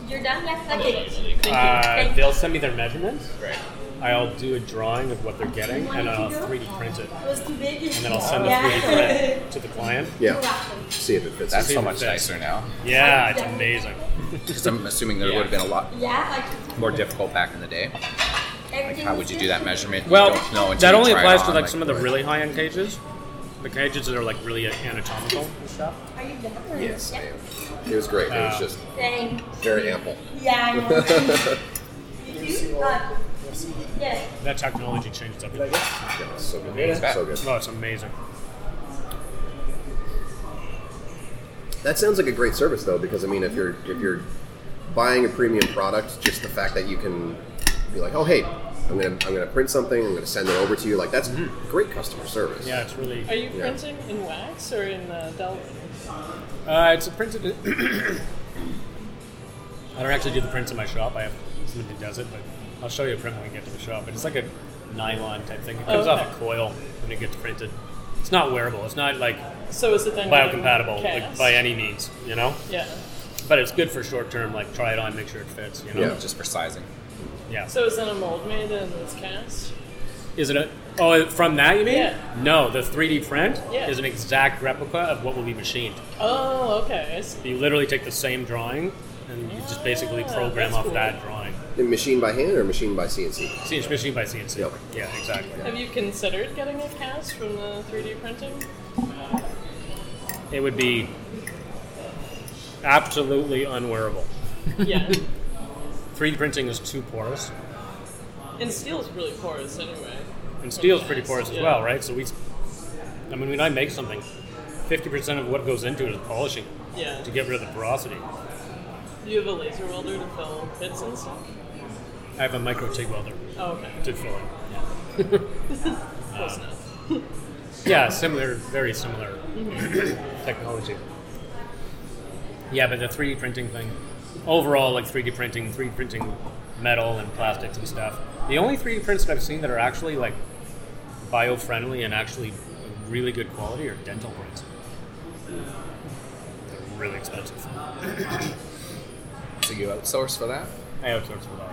You're done? Yeah, I'm okay. Thank you. Uh, Thank they'll send me their measurements. Right. I'll do a drawing of what they're getting, and I'll 3D print it, It was too big. and then I'll send the 3D print to the client. Yeah. See if it fits. That's See so if it much fits. nicer now. Yeah, it's amazing. Because I'm assuming there Yeah. would have been a lot more difficult back in the day. Like, how would you do that measurement? Well, you don't know until that you only try it applies to on, like some of the really high end cages. The cages that are like really anatomical and stuff. Are you done? Yes, Yeah. It was great. It was Uh, just Thanks. very ample. Yeah, I know. you too? Uh, yeah. That technology changed everything. Yeah, it was so good. So good. Oh, it's amazing. That sounds like a great service though, because I mean, if you're if you're buying a premium product, just the fact that you can be like, oh hey, I'm gonna I'm gonna print something, I'm gonna send it over to you, like that's great customer service. Yeah, it's really. Are you Yeah. printing in wax or in uh, Delaware? Uh, it's a printed. I don't actually do the prints in my shop. I have someone who does it, but I'll show you a print when we get to the shop. But it's like a nylon type thing. It comes Okay. off a coil when it gets printed. It's not wearable. It's not like So is it then biocompatible like, by any means, you know. Yeah. But it's good for short term. Like try it on, make sure it fits. You know. Yeah. Just for sizing. Yeah. So is it a mold made and it's cast? Is it a? Oh, from that you mean? Yeah. No, the 3D print Yeah. is an exact replica of what will be machined. Oh, okay. I see. You literally take the same drawing and you just basically Ah, program that's off cool. that drawing. Machine by hand or machine by CNC? CNC machine by CNC. Yep. Yeah, exactly. Have you considered getting a cast from the 3D printing? It would be absolutely unwearable. Yeah. 3D printing is too porous, and steel is really porous anyway. and steel is pretty porous as well, right? So we, I mean, when I make something, 50% of what goes into it is polishing Yeah. to get rid of the porosity. Do you have a laser welder to fill bits and stuff? I have a micro TIG welder Oh, okay. to fill it. Uh, close enough. Yeah, similar, very similar mm-hmm. technology. Yeah, but the 3D printing thing, overall, like 3D printing, 3D printing metal and plastics and stuff. The only 3D prints that I've seen that are actually like bio-friendly and actually really good quality are dental prints. They're really expensive. So you outsource for that? I outsource for that.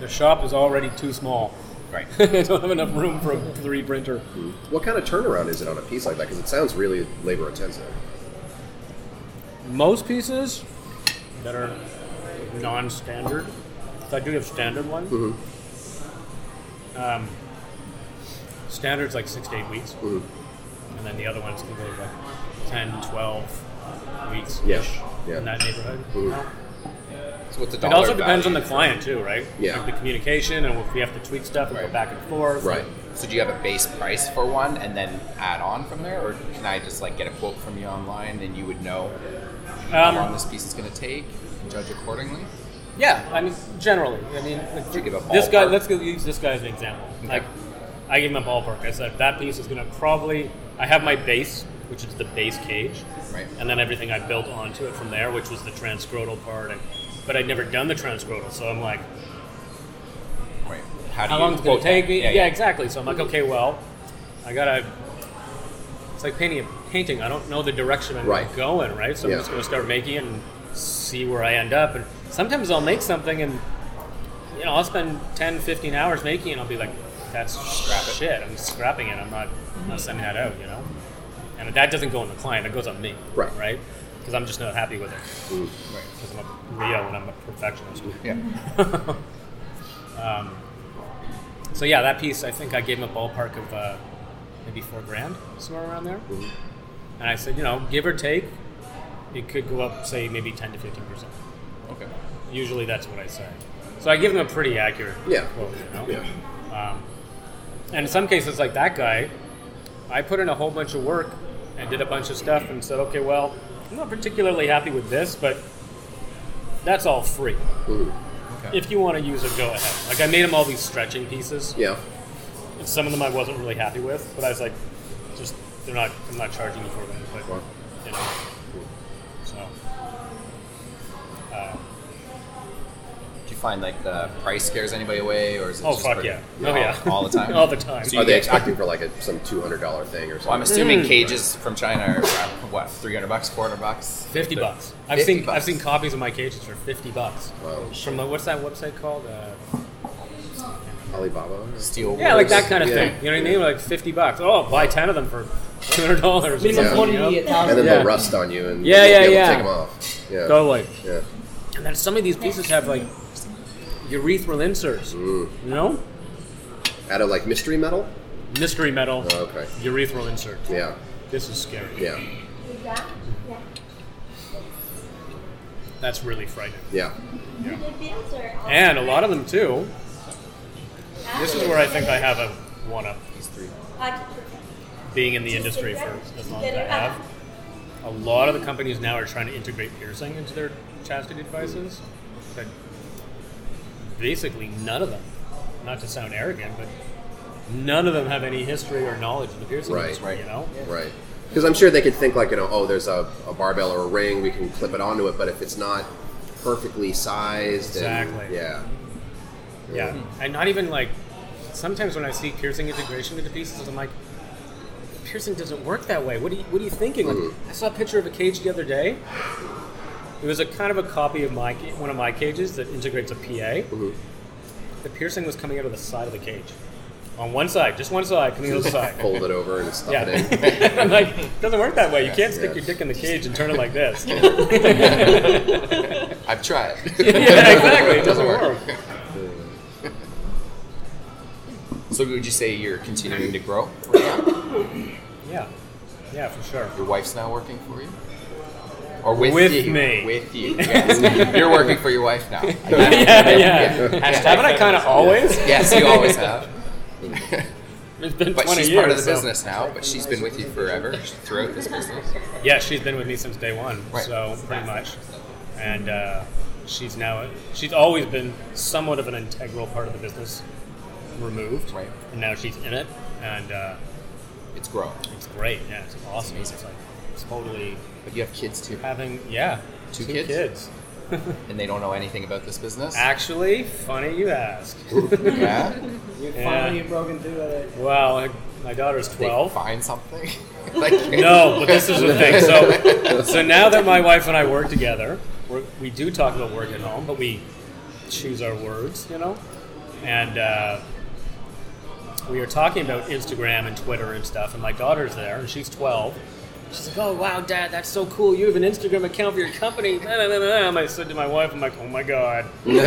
The shop is already too small. Right. I don't have enough room for a 3D printer. What kind of turnaround is it on a piece like that? Because it sounds really labor intensive. Most pieces that are non-standard, so I do have standard ones. Mm-hmm. Um, standard's like six to eight weeks, mm-hmm. and then the other ones can go like 10, 12 weeks Yeah, ish yeah. in that neighborhood. Mm-hmm. So what's the It also depends on the client too, right? Yeah. Like the communication and if we have to tweak stuff and go back and forth. Right. So do you have a base price for one and then add on from there, or can I just like get a quote from you online and you would know how long Um, this piece is going to take and judge accordingly? Yeah, I mean, generally, I mean, like, you give a this guy. Let's use this guy as an example. Like, I gave him a ballpark. I said that piece is going to probably. I have my base, which is the base cage, Right. and then everything I built onto it from there, which was the transscrotal part. And but I'd never done the transscrotal, so I'm like, Right. How, do how long is it going to take me? Yeah, exactly. So I'm like, okay, well, I gotta. It's like painting a painting. I don't know the direction I'm Right. going, right? So Yeah. I'm just going to start making it and see where I end up. And sometimes I'll make something and you know I'll spend 10, 15 hours making it. and I'll be like, that's Scrap it. shit. I'm scrapping it. I'm not, I'm not sending that out. You know, and that doesn't go on the client. It goes on me. Right. Right. Because I'm just not happy with it. Right. Because I'm a Rio and I'm a perfectionist. Yeah. Um, so yeah, that piece I think I gave him a ballpark of uh, maybe four grand, somewhere around there. And I said, you know, give or take, it could go up, say maybe ten to fifteen percent. Okay. Usually that's what I say. So I give him a pretty accurate Yeah. quote, you know. Yeah. Um, and in some cases, like that guy, I put in a whole bunch of work and did a bunch of stuff and said, okay, well, I'm not particularly happy with this, but that's all free. Mhm. Okay. If you want to use it, go ahead. Like I made them all these stretching pieces. Yeah. And some of them I wasn't really happy with, but I was like, just they're not. I'm not charging you for them, but you know. Find like the price scares anybody away, or is it oh just fuck pretty- yeah! all, Oh yeah! all the time? all the time. So Are they get- expecting for like a, some two hundred dollar thing or something? Well, I'm assuming Mm. cages from China are uh, what, 300 bucks, 400 bucks? Fifty But- bucks. I've 50 seen I've seen copies of my cages for fifty bucks. Wow. From the, what's that website called? Uh, Alibaba. Steel yeah, like that kind of Yeah. thing. You know what I mean? Like fifty bucks. Oh, buy ten of them for two hundred dollars. Minimum Yeah. quantity, a And then Yeah. they'll rust on you and Yeah, you yeah, be able yeah. to take them off. Yeah. Totally. Yeah. And then some of these pieces have like urethral inserts. Mm. You know, Out of like mystery metal? mystery metal, Oh, okay. urethral inserts. Yeah. This is scary. Yeah. That's really frightening. Yeah. And a lot of them too. This is where I think I have a one up. These three. Being in the industry for as long as I have. A lot of the companies now are trying to integrate piercing into their chastity devices, but basically none of them, not to sound arrogant, but none of them have any history or knowledge of the piercing Right. industry, you know? Right. Because I'm sure they could think like, you know, oh, there's a, a barbell or a ring, we can clip it onto it, but if it's not perfectly sized, and- Exactly. yeah. Yeah, and not even like sometimes when I see piercing integration into pieces, I'm like, piercing doesn't work that way. What are you What are you thinking? Like, Mhm. I saw a picture of a cage the other day. It was a kind of a copy of my one of my cages that integrates a PA. Mhm. The piercing was coming out of the side of the cage, on one side, just one side, Camille's side. Fold it over and stuff Yeah, it in. I'm like it doesn't work that way. You can't stick Yeah. your dick in the cage and turn it like this. I've tried. yeah, exactly. It doesn't work. So would you say you're continuing to grow? Yeah, yeah, for sure. Your wife's now working for you? Or with, With you? me. With you. Yes. You're working for your wife now. yeah, yeah. Haven't I kind of always? Yes, you always have. It's been But 20 she's years. part of the so- business now, but she's been with you forever throughout this business. Yeah, she's been with me since day one, Right. so pretty much. And uh, she's now she's always been somewhat of an integral part of the business, removed. Right. And now she's in it, and uh, It's grown. it's great. Yeah, it's awesome. It's like it's totally But you have kids too. having yeah Two two kids? kids. And they don't know anything about this business? Actually, funny you ask. Yeah? You Yeah. finally broken through it. well, I- my daughter's They twelve. find something? like, No, but this is the thing. So, so now that my wife and I work together, we're, we do talk about work at home, but we choose our words, you know. And uh, we are talking about Instagram and Twitter and stuff. And my daughter's there, and she's twelve. She's like, "Oh wow, Dad, that's so cool! You have an Instagram account for your company." And I said to my wife, "I'm like, oh my god, you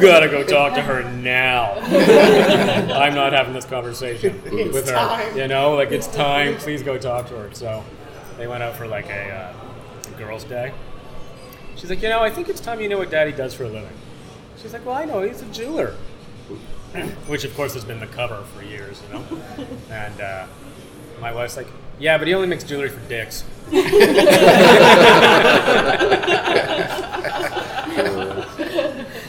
gotta go talk to her now. I'm not having this conversation with her. time. You know, like it's time. Please go talk to her." So they went out for like a, uh, a girls' day. She's like, "You know, I think it's time you know what Daddy does for a living." She's like, "Well, I know. He's a jeweler." Which, of course, has been the cover for years, you know. And uh, my wife's like, "Yeah, but he only makes jewelry for dicks."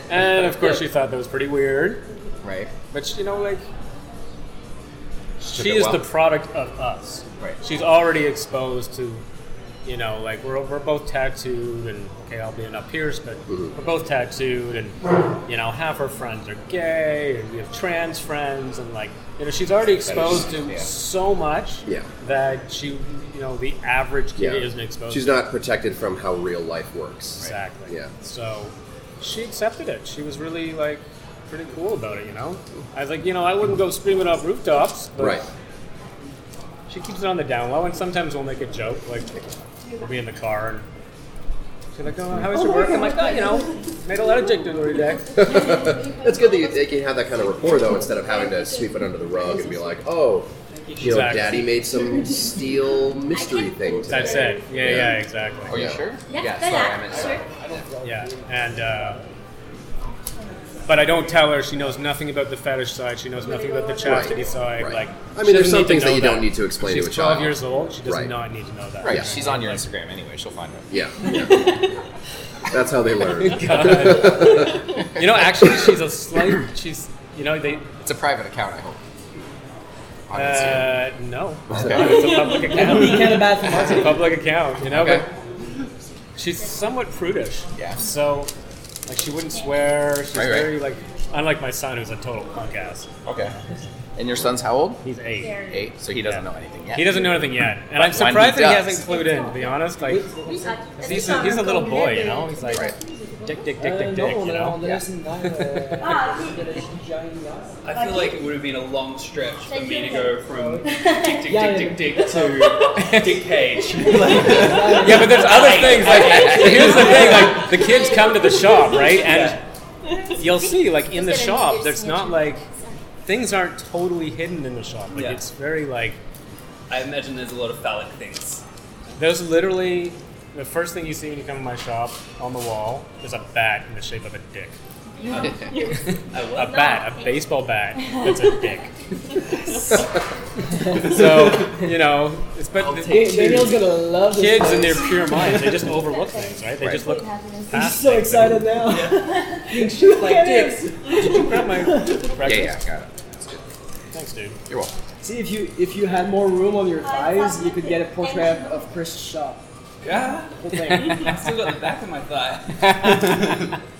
and of course, she thought that was pretty weird. right. But you know, like, Took she is well. the product of us. Right. She's already exposed to, you know, like we're, we're both tattooed, and okay, I'll be an up Pierce, but Mm-hmm. we're both tattooed, and you know, half our friends are gay, and we have trans friends, and like, you know, she's already exposed to yeah. so much Yeah. that she, you know, the average kid Yeah. isn't exposed. She's not protected from how real life works. Exactly. Yeah. So she accepted it. She was really like pretty cool about it, you know? I was like, you know, I wouldn't go screaming up rooftops, but Right. she keeps it on the down low and sometimes we'll make a joke, like we'll be in the car and she's like, Oh, how was your work? I'm like, oh, you know, made a lot of dick jewelry today. It's good that you, they can have that kind of rapport though, instead of having to sweep it under the rug and be like, "Oh, you know, Exactly. Daddy made some steel mystery thing today." That's it. Yeah, yeah, exactly. Are you Yeah. sure? Yeah, sorry, I meant sure. Yeah. And uh but I don't tell her she knows nothing about the fetish side. She knows nothing about the chastity Right, side. right. Like, I mean, there's some things that know you don't need to explain to She's a 12 child. years old. She does Right. not need to know that. Right, Yeah. she's on your Instagram anyway. She'll find it. Yeah. yeah. That's how they learn. You know, actually, she's a slight. She's, you know, they. It's a private account, I hope. Uh, no, Okay. it's a public account. Be kind of bad It's a public account, you know. Okay. But she's somewhat prudish. Yeah. So, like, she wouldn't swear. She's Right, right. very like, unlike my son, who's a total punk ass. Okay. And your son's how old? He's eight. Eight. So he doesn't Yeah. know anything yet. He doesn't know anything yet, and I'm when surprised he that he does- hasn't clued in. To be honest, like he's a, he's a little boy, you know. He's like dick, dick, dick, dick, dick, you know. I feel like it would have been a long stretch for me to go from dick, dick, dick, dick, dick, dick to Dick Cage. Yeah, but there's other things. Like here's the thing: like the kids come to the shop, right? And you'll see, like in the shop, there's not like things aren't totally hidden in the shop. Like Yeah. it's very like I imagine there's a lot of phallic things. there's literally the first thing you see when you come to my shop on the wall is a bat in the shape of a dick. a bat, a baseball bat that's a dick. so you know, it's but the, Daniel's gonna love this. kids in their pure minds, they just overlook things, right? They Right. just look He's past so things. excited now. You can shoot Like dicks. Did you grab my breakfast? Yeah, yeah, got it. That's good. Thanks, dude. You're welcome. See if you if you had more room on your thighs, you could get a portrait of Chris Shaw. Yeah. Whole thing. I still got the back of my thigh.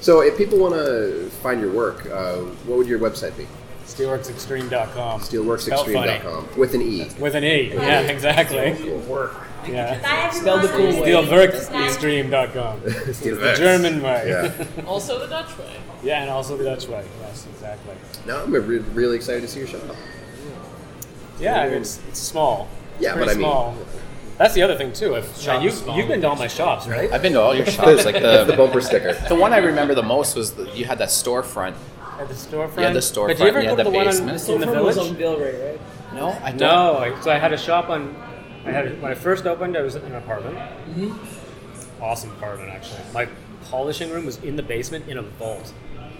So, if people want to find your work, uh, what would your website be? Steelworksextreme.com. Steelworksextreme.com with an E. With an E. Yeah, exactly. Work. Yeah. Spelled the cool way. Steelworksextreme.com. It's the Steelworks. German way. Yeah. Also the Dutch way. Yeah, and also the Dutch way. Yes, exactly. Now I'm re- really excited to see your shop. Yeah, I mean, it's, it's small. It's Yeah, but I mean- small. That's the other thing too. If Shop you, is small. you've been to all my shops, right? I've been to all your shops. Like the the bumper sticker. the one I remember the most was the, you had that storefront. At the storefront. Yeah, the storefront, do you ever yeah, go to the the one on, basement. in the Storefront was village? on Villeray, right? No, I don't. No, I- so I had a shop on. I had when I first opened, I was in an apartment. Mm-hmm. Awesome apartment, actually. My polishing room was in the basement in a vault.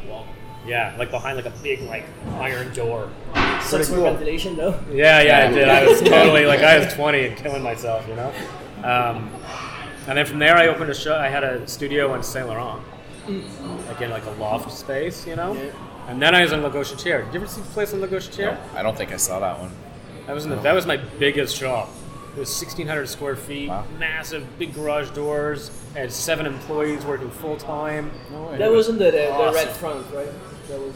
Wow. Yeah, like behind like a big like iron door. Sucks for cool. ventilation though. Yeah, yeah, I did. I was totally like I was 20 and killing myself, you know. Um, and then from there, I opened a show. I had a studio in Saint Laurent, like in like a loft space, you know. Yeah. And then I was in La Gauchetière. Did you ever see the place in La Gauchetière? No, I don't think I saw that one. That was in the, that was my biggest shop. It was 1,600 square feet, Wow. massive, big garage doors. I had seven employees working full time. That wasn't the, the, the red front, right? That was.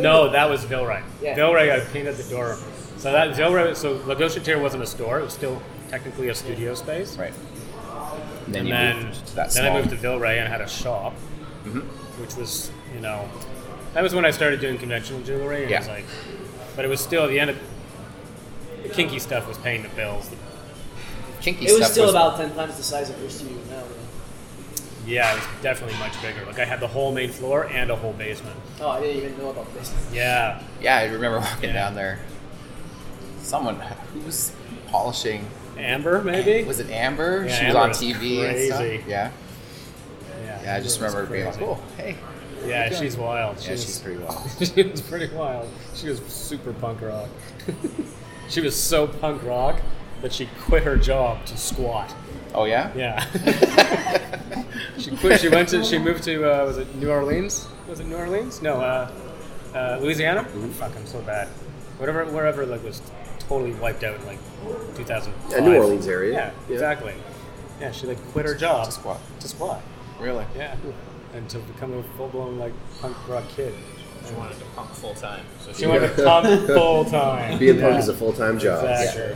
No, that was Villeray. Yeah. Villeray, I painted the door. So that Villeray, so La Gauchetière wasn't a store. It was still technically a studio space. Right. And then And you then, moved to that then I moved to Villeray and had a shop, Mhm. which was, you know, that was when I started doing conventional jewelry. And it was Yeah. like, but it was still at the end of the kinky stuff was paying the bills. Kinky It was still was, about ten times the size of your studio now. Yeah. Yeah, it was definitely much bigger. Like I had the whole main floor and a whole basement. Oh, I didn't even know about this. Yeah, Yeah, I remember walking Yeah. down there. Someone who was polishing. Amber maybe. Was it Amber? Yeah, she was Amber on was TV and stuff. crazy. Yeah. Yeah, Yeah, I just Amber was remember being like, crazy. "Oh, hey." Yeah, she's wild. Yeah, was- she's pretty wild. she was pretty wild. She was super punk rock. she was so punk rock that she quit her job to squat. Oh yeah. Yeah. she quit. She went to. She moved to. Uh, was it New Orleans? Was it New Orleans? No. Uh, uh, Louisiana. Fuck, I'm so bad. Whatever. Wherever like was totally wiped out in like 2000. Yeah, New Orleans area. Yeah, Yeah. exactly. Yeah, she like quit her job To squat. To squat. Really? Yeah. And to become a full blown like punk rock kid. She wanted to punk full time. So She wanted to pump full time. Being punk is a full time job. Exactly.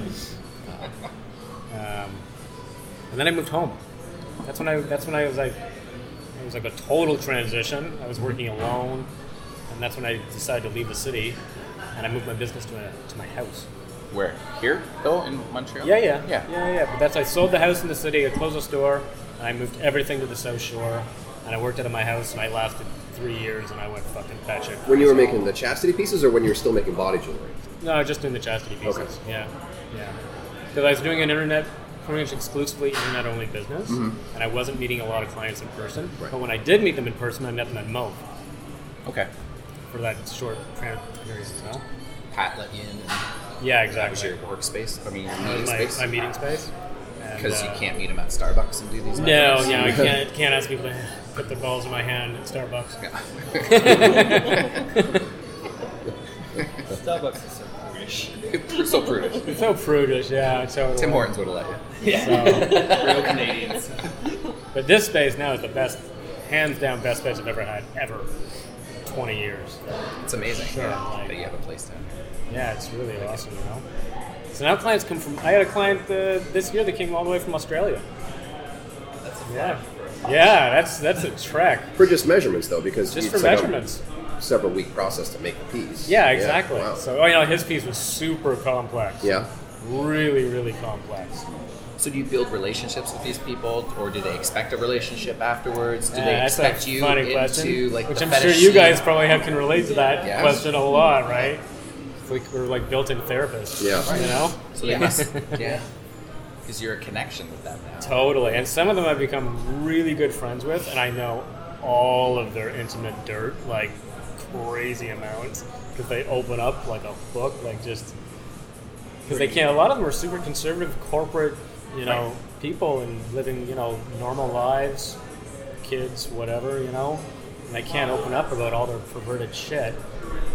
Um, and then I moved home. That's when I. That's when I was like, it was like a total transition. I was working alone, and that's when I decided to leave the city, and I moved my business to a, to my house. Where? Here? Though in Montreal? Yeah, yeah, Yeah. yeah, yeah. But that's I sold the house in the city. I closed the store, and I moved everything to the South Shore, and I worked out of my house, and I lasted three years, and I went fucking batshit. When you were making the chastity pieces, or when you were still making body jewelry? No, just doing the chastity pieces. Okay. Yeah, yeah. Because I was doing an internet, pretty much exclusively internet only business, and I wasn't meeting a lot of clients in person. Right. But when I did meet them in person, I met them at Mo Okay. for that short tran- period. You know? Pat let you in. And Yeah, that was your workspace. I mean, your meeting my, space. my meeting space. Because uh, you can't meet them at Starbucks and do these. No, meetings. no, I can't. Can't ask people to put their balls in my hand at Starbucks. Starbucks is so prudish. So prudish. It's so prudish, yeah. Totally. Tim Hortons would have let you. So, Real Canadians. but this space now is the best, hands down, best space I've ever had ever. Twenty years. It's amazing Sure, yeah, like- that you have a place down here. Yeah, it's really awesome, you know. So now clients come from. I had a client uh, this year that came all the way from Australia. That's yeah, yeah, that's that's a trek For just measurements, though, because just for like measurements. a several week process to make the piece. Yeah, exactly. wow. So, oh, you know, his piece was super complex. yeah. really, really complex. So do you build relationships with these people, or do they expect a relationship afterwards? Do Yeah, they that's expect a you funny into question, like which the I'm sure fetish you scene? guys probably have, can relate to that Yeah. question a lot, right? It's like we're like built-in therapists. Yeah. you know. So they must, yeah, because you're a connection with them now. Totally. And some of them I've become really good friends with, and I know all of their intimate dirt, like crazy amounts, because they open up like a book, like just because they can't. A lot of them are super conservative, corporate, you know, people and living, you know, normal lives, kids, whatever, you know, and they can't open up about all their perverted shit.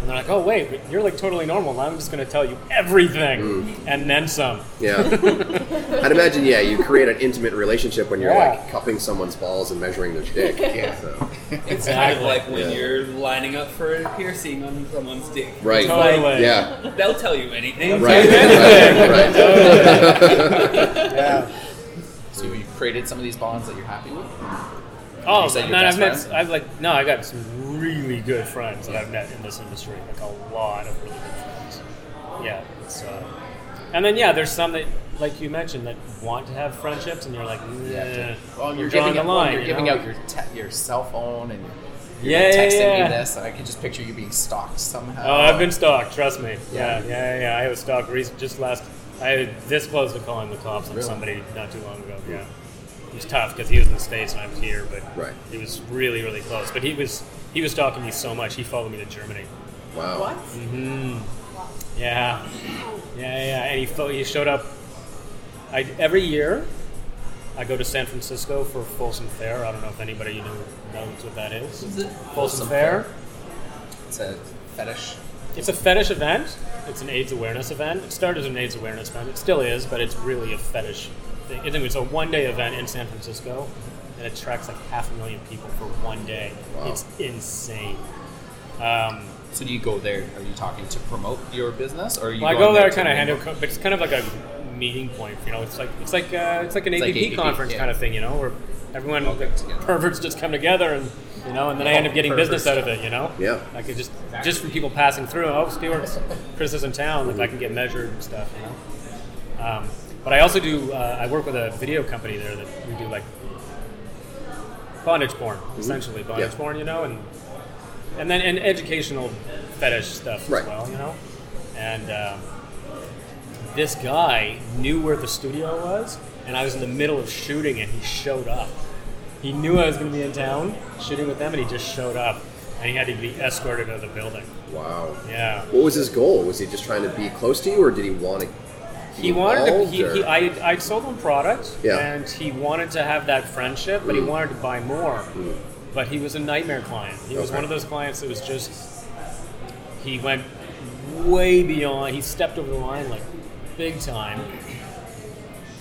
And they're like, "Oh wait, but you're like totally normal. Now I'm just going to tell you everything Mm. and then some." Yeah. I'd imagine, yeah, you create an intimate relationship when you're Yeah. like cupping someone's balls and measuring their dick. Yeah. So, It's kind of Exactly. like when Yeah. you're lining up for a piercing on someone's dick. right. Totally. Yeah. They'll tell you anything. Right. right. Right. Yeah. So you've created some of these bonds that you're happy with. Oh You man, I've met. friend? I've like no, I got some really good friends that I've met in this industry. Like a lot of really good friends. Yeah, it's. Uh, and then yeah, there's some that, like you mentioned, that want to have friendships, and you're like, yeah, Well, you're you're giving, the out, line. you're you giving know? out your te- your cell phone and you're Yeah, yeah, texting yeah. me this, and I can just picture you being stalked somehow. Oh, I've been stalked. Trust me. Yeah, Yeah. yeah, yeah. I was stalked rec- just last. I was this close to calling the cops on Really? somebody not too long ago. Yeah, was tough because he was in the states and I was here, but Right. it was really, really close. But he was he was stalking me so much he followed me to Germany. Wow. What? Mm-hmm. Yeah, yeah, yeah. And he fo- he showed up. I every year. I go to San Francisco for Folsom Fair. I don't know if anybody you know knows what that is. Is it? Folsom Folsom Fair. It's a fetish. It's a fetish event. It's an AIDS awareness event. It started as an AIDS awareness event. It still is, but it's really a fetish thing. Anyway, It's a one-day event in San Francisco, and it attracts like half a million people for one day. Wow. It's insane. Um, So do you go there? Are you talking to promote your business, or are you? well, I go there to kind of hand network? out, but it's kind of like a meeting point. You know, it's like it's like uh, it's like an It's APP like APP, conference yeah. kind of thing. You know, where everyone All get the perverts just come together and you know, and then I end up getting business out of it. You know, Yeah. I could just just from people passing through. Oh, Stewart's Chris is in town. Like I can get measured and stuff. You know. Um, but I also do. Uh, I work with a video company there that we do like bondage porn, essentially bondage Yeah. porn. You know, and and then and educational fetish stuff Right. as well. You know, and. Um, this guy knew where the studio was, and I was in the middle of shooting, and he showed up. He knew I was going to be in town shooting with them, and he just showed up, and he had to be escorted out of the building. Wow. Yeah, What was his goal? Was he just trying to be close to you, or did he want to? Be he wanted to. involved, He, he, I, I sold him product, Yeah. and he wanted to have that friendship, but he Mm. wanted to buy more. But he was a nightmare client. He was one of those clients that was just. He went way beyond. He stepped over the line like big time.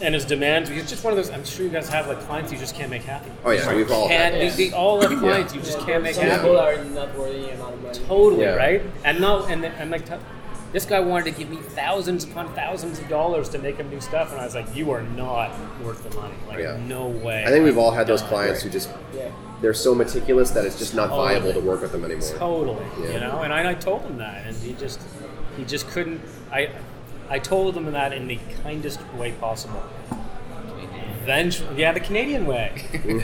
And his demands, he's just one of those. I'm sure you guys have like clients you just can't make happy. Oh yeah, we've all. Had they, this. they all have clients you just can't make Some happy. people are not worthy the amount of money. Totally Yeah. right. And no, and then- like, t- this guy wanted to give me thousands upon thousands of dollars to make him do stuff, and I was like, you are not worth the money. Like, Yeah. no way. I think we've all had those clients who just Yeah. they're so meticulous that it's just not Totally. viable to work with them anymore. Totally. Yeah. You know, and I, I told him that, and he just he just couldn't. I I told him that in the kindest way possible. Eventually, yeah, the Canadian way. and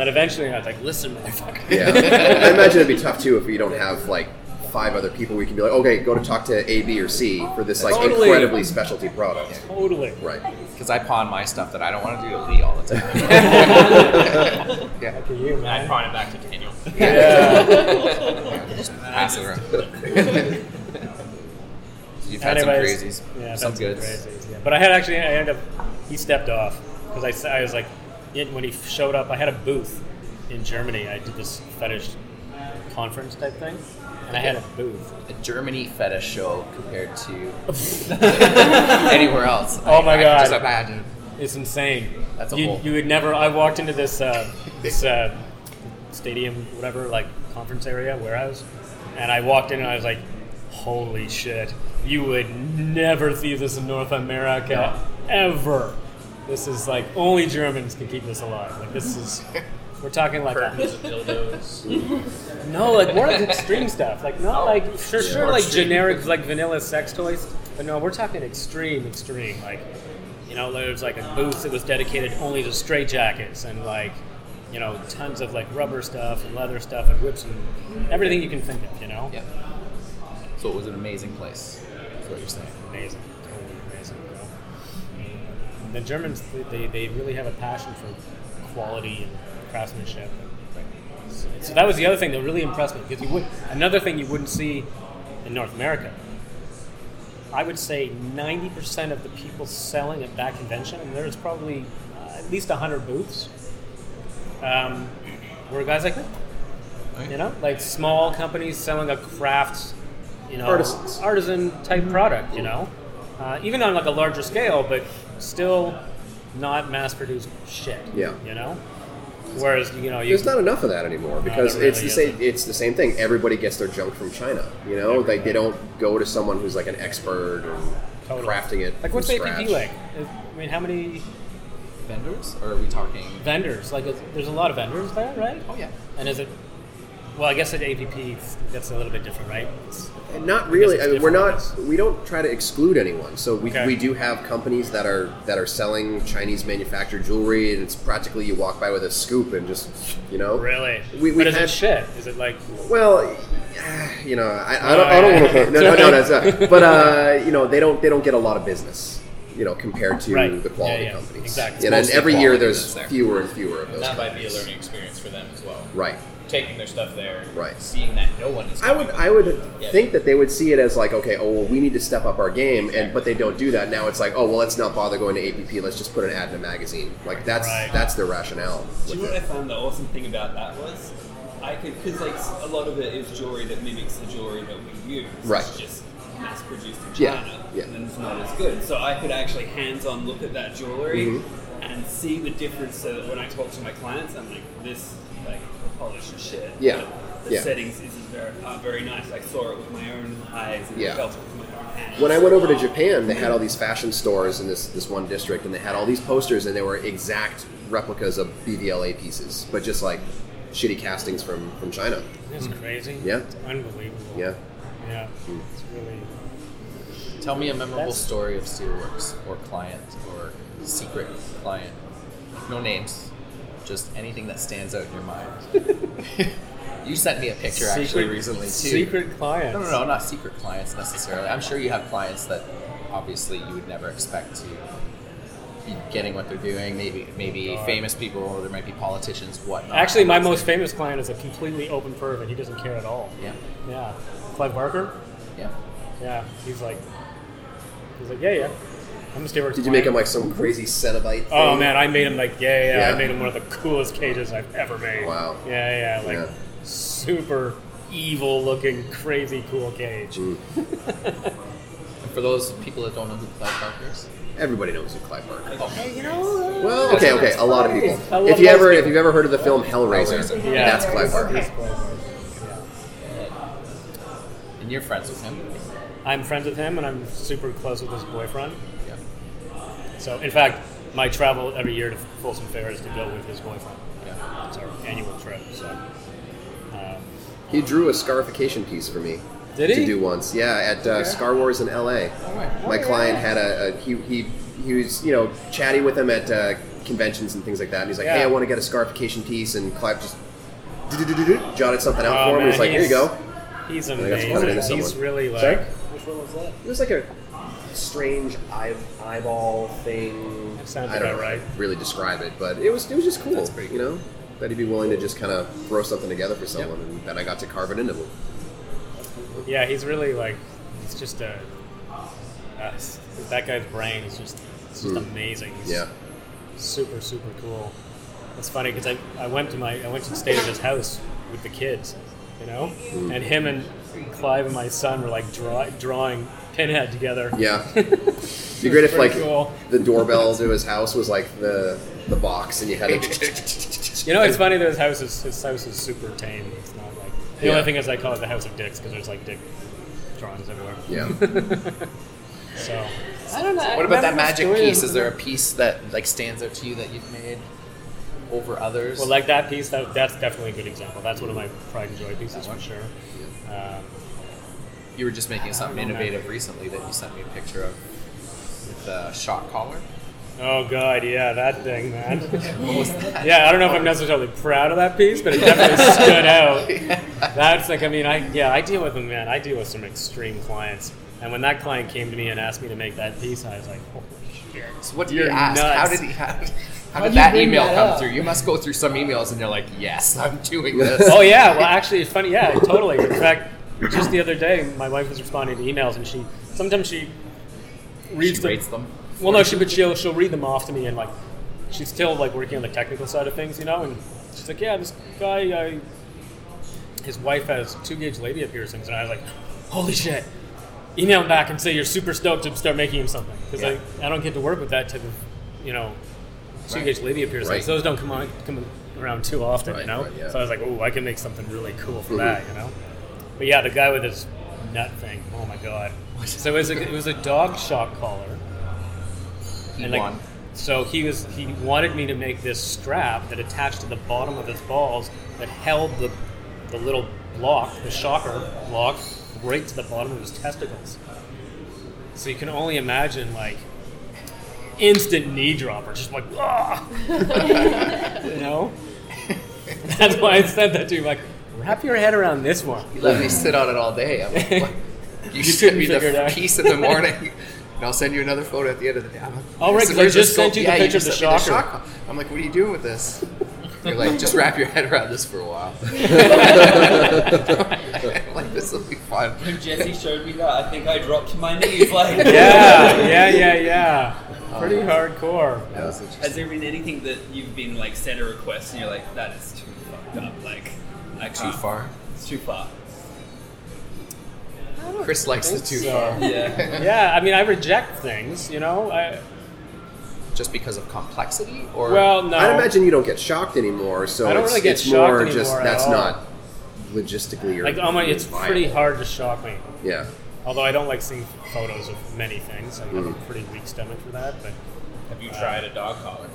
then eventually, I was like, "Listen, motherfucker." Yeah, I imagine it'd be tough too if you don't have like five other people. We can be like, okay, go to talk to A, B, or C for this like Totally. incredibly specialty product. Totally. Right. Because I pawn my stuff that I don't want to do to Lee all the time. yeah. Look at you, I pawn it back to Daniel. Yeah. Just pass it around. You've had Anyways, some crazies. Yeah, I've some had goods. crazies, yeah. But I had actually, I ended up, he stepped off because I, s- I was like, it, when he showed up, I had a booth in Germany. I did this fetish conference type thing, and I had a booth. A Germany fetish show compared to anywhere else. Oh I- my I God. just imagine. It's insane. That's a you, whole- you would never. I walked into this uh, this uh, stadium, whatever, like conference area, warehouse, and I walked in and I was like, "Holy shit! You would never see this in North America ever. This is like only Germans can keep this alive. Like this is." We're talking like Curtains a, of dildos. no, like more like extreme stuff. Like not oh, like sure, Yeah. sure, like extreme. generic like vanilla sex toys, but no, we're talking extreme, extreme. Like you know, there's like a booth that was dedicated only to straight jackets and like you know tons of like rubber stuff and leather stuff and whips and everything you can think of. You know, Yeah. So it was an amazing place. That's what you're saying. amazing, totally amazing. You know? The Germans, they, they really have a passion for quality and craftsmanship. So, that was the other thing that really impressed me because you would another thing you wouldn't see in North America. I would say 90% of the people selling at that convention, and there's probably uh, at least 100 booths, um, were guys like me. You know, like small companies selling a craft, you know, Artisans. artisan type product. You know, uh, even on like a larger scale, but still not mass produced shit. Yeah. You know, whereas you know you There's not enough of that anymore because there it's the really same. It's the same thing. Everybody gets their junk from China. You know, like they don't go to someone who's like an expert and Totally. crafting it. like what's scratch. APP like? I mean, how many Vendors, or are we talking? vendors? Like, is- there's a lot of vendors there, right? Oh yeah. And is it? Well, I guess at APP that's a little bit different, right? It's, And not really. I mean, we're not. We don't try to exclude anyone. So we, Okay. we do have companies that are that are selling Chinese manufactured jewelry, and it's practically you walk by with a scoop and just you know. really. We, but we is had it shit? Is it like? Well, you know, I, I don't, I don't want to. No, no, no, that's not. But uh, you know, they don't they don't get a lot of business. You know, compared to Right. the quality Yeah, yeah. companies. Exactly. And, It's every year there's there. fewer and fewer of those. That might be a learning experience for them as well. Right. Taking their stuff there, Right. seeing that no one is. I would. I would Yeah. think that they would see it as like okay oh well we need to step up our game and but they don't do that now it's like oh well let's not bother going to APP let's just put an ad in a magazine like that's Right. that's their rationale. Do you know what I found the awesome thing about that was? I could, because like a lot of it is jewelry that mimics the jewelry that we use. Right. It's just mass produced in Yeah, China. yeah. And it's not as good. So I could actually hands on look at that jewelry Mhm. and see the difference so that when I talk to my clients, I'm like, this, like, polished and shit. Yeah, but The yeah. settings is very, are very nice. I saw it with my own eyes and Yeah. felt it with my own hands. When I went over to Japan, they had all these fashion stores in this this one district, and they had all these posters, and they were exact replicas of BVLA pieces, but just like shitty castings from from China. It's crazy. Yeah. It's unbelievable. Yeah. Yeah. Hmm. It's really. Tell me a memorable That's- story of Steelworks or client or secret client. No names, just anything that stands out in your mind. you sent me a picture actually recently too. secret clients. No, no, no, not secret clients necessarily. I'm sure you have clients that obviously you would never expect to be getting what they're doing. Maybe, maybe oh God. famous people, or there might be politicians, whatnot. Actually, my most famous client is a completely open perv, and he doesn't care at all. Yeah. Yeah. Clive Barker. Yeah. Yeah. He's like. He's like, yeah, yeah. I'm a Did you make him like some crazy Cenobite? Oh thing? man, I made him like yeah, yeah, Yeah. I made him one of the coolest cages I've ever made. Wow. Yeah, yeah, like Yeah. super evil looking, crazy cool cage. Mm. For those people that don't know who Clive Barker is, Everybody knows who Clive Barker is. Hey, you know. Well, okay, okay, a lot of people. I If you most ever if you've ever heard of the film Hellraiser, Hellraiser. Yeah. that's Clive Barker. He's Clive Barker. and you're friends with him. I'm friends with him, and I'm super close with his boyfriend. Yeah. So, in fact, my travel every year to Folsom Fair is to go with his boyfriend. Yeah. It's our annual trip. So, um, He drew a scarification piece for me. Did he? To he? do once, yeah, at uh, Star Wars in L.A. Oh My client had a, a he, he he was you know chatty with him at uh, conventions and things like that. And he's like, Yeah. "Hey, I want to get a scarification piece," and Clive just jotted something out Oh, for him. man, He's like, "Here you go." he's And I got to cut it into amazing. He's someone. really like. Sorry? Which one was that? It was like a strange eye, eyeball thing. That sounds I don't about know right. really describe it, but it was it was just cool. That's pretty You know, that he'd be willing to just kind of throw something together for someone, and then I got to carve it into him. Yeah, he's really like, he's just a, uh, that guy's brain is just, it's just Hmm. amazing. He's Yeah. super super cool. It's funny because I, I went to my I went to stay at his house with the kids, you know, Hmm. and him and Clive and my son were like draw, drawing Pinhead together. Yeah. It'd be great if like cool. the doorbell to his house was like the the box, and you had to. You know, it's funny that his house is his house is super tame. It's not like the Yeah. only thing is I call it the house of dicks because there's like dick drawings everywhere. Yeah. so I don't know. What about that magic story piece? Is there a piece that like stands out to you that you've made over others? Well, like that piece, that, that's definitely a good example. That's one of my pride and joy pieces for sure. Um, you were just making something don't know. innovative recently that you sent me a picture of with a shot collar. oh god, yeah, that thing, man. What was that? yeah, I don't know if I'm necessarily proud of that piece, but it definitely stood out. That's like, I mean, I yeah, I deal with them, man. I deal with some extreme clients, and when that client came to me and asked me to make that piece, I was like, holy shit. So what did You're you ask? How did he? How, how did that email that come up? through? You must go through some emails, and you're like, "Yes, I'm doing this." oh yeah, well actually it's funny. Yeah, totally. In fact, just the other day, my wife was responding to emails, and she sometimes she reads She them. them. Well, no, she but she'll she'll read them off to me, and like she's still like working on the technical side of things, you know. And she's like, "Yeah, this guy, I his wife has two gauge labia piercings, and I was like, holy shit. Email him back and say you're super stoked to start making him something because Yeah. I, I don't get to work with that type of you know two gauge labia piercings. Right. Those don't come on come around too often, you know. right, yeah. So I was like, oh, I can make something really cool for Mhm. that, you know. But yeah, the guy with his nut thing. Oh my god. So it was a, it was a dog shock collar. He And, like, won. So he was he wanted me to make this strap that attached to the bottom of his balls that held the the little block, the shocker block, right to the bottom of his testicles. So you can only imagine like instant knee dropper, just like ah, you know. That's why I said that to you, like wrap your head around this one. You let me sit on it all day. I'm like. You, You send me couldn't figure it the out. piece in the morning, and I'll send you another photo at the end of the day. I'm like, Oh, right, "Where's 'cause the- I just sent you the? Yeah, picture of the sent me shocker. I'm like, what are you doing with this? You're like, just wrap your head around this for a while. like this will be fun. When Jesse showed me that, I think I dropped to my knees. Like, Yeah, yeah, yeah, yeah. Pretty uh, hardcore. Has there been anything that you've been like sent a request and you're like, that is too fucked up? Like, I Too far? It's too far. Chris likes the think too so. far. Yeah. Yeah, I mean, I reject things, you know. I, Just because of complexity, or well, no. I'd imagine you don't get shocked anymore, so I don't it's, really get it's shocked more just anymore at that's all. not logistically or like, oh my, it's viable. pretty hard to shock me. Yeah. Although I don't like seeing photos of many things. I have a Mm. pretty weak stomach for that. But Have you tried a dog collar?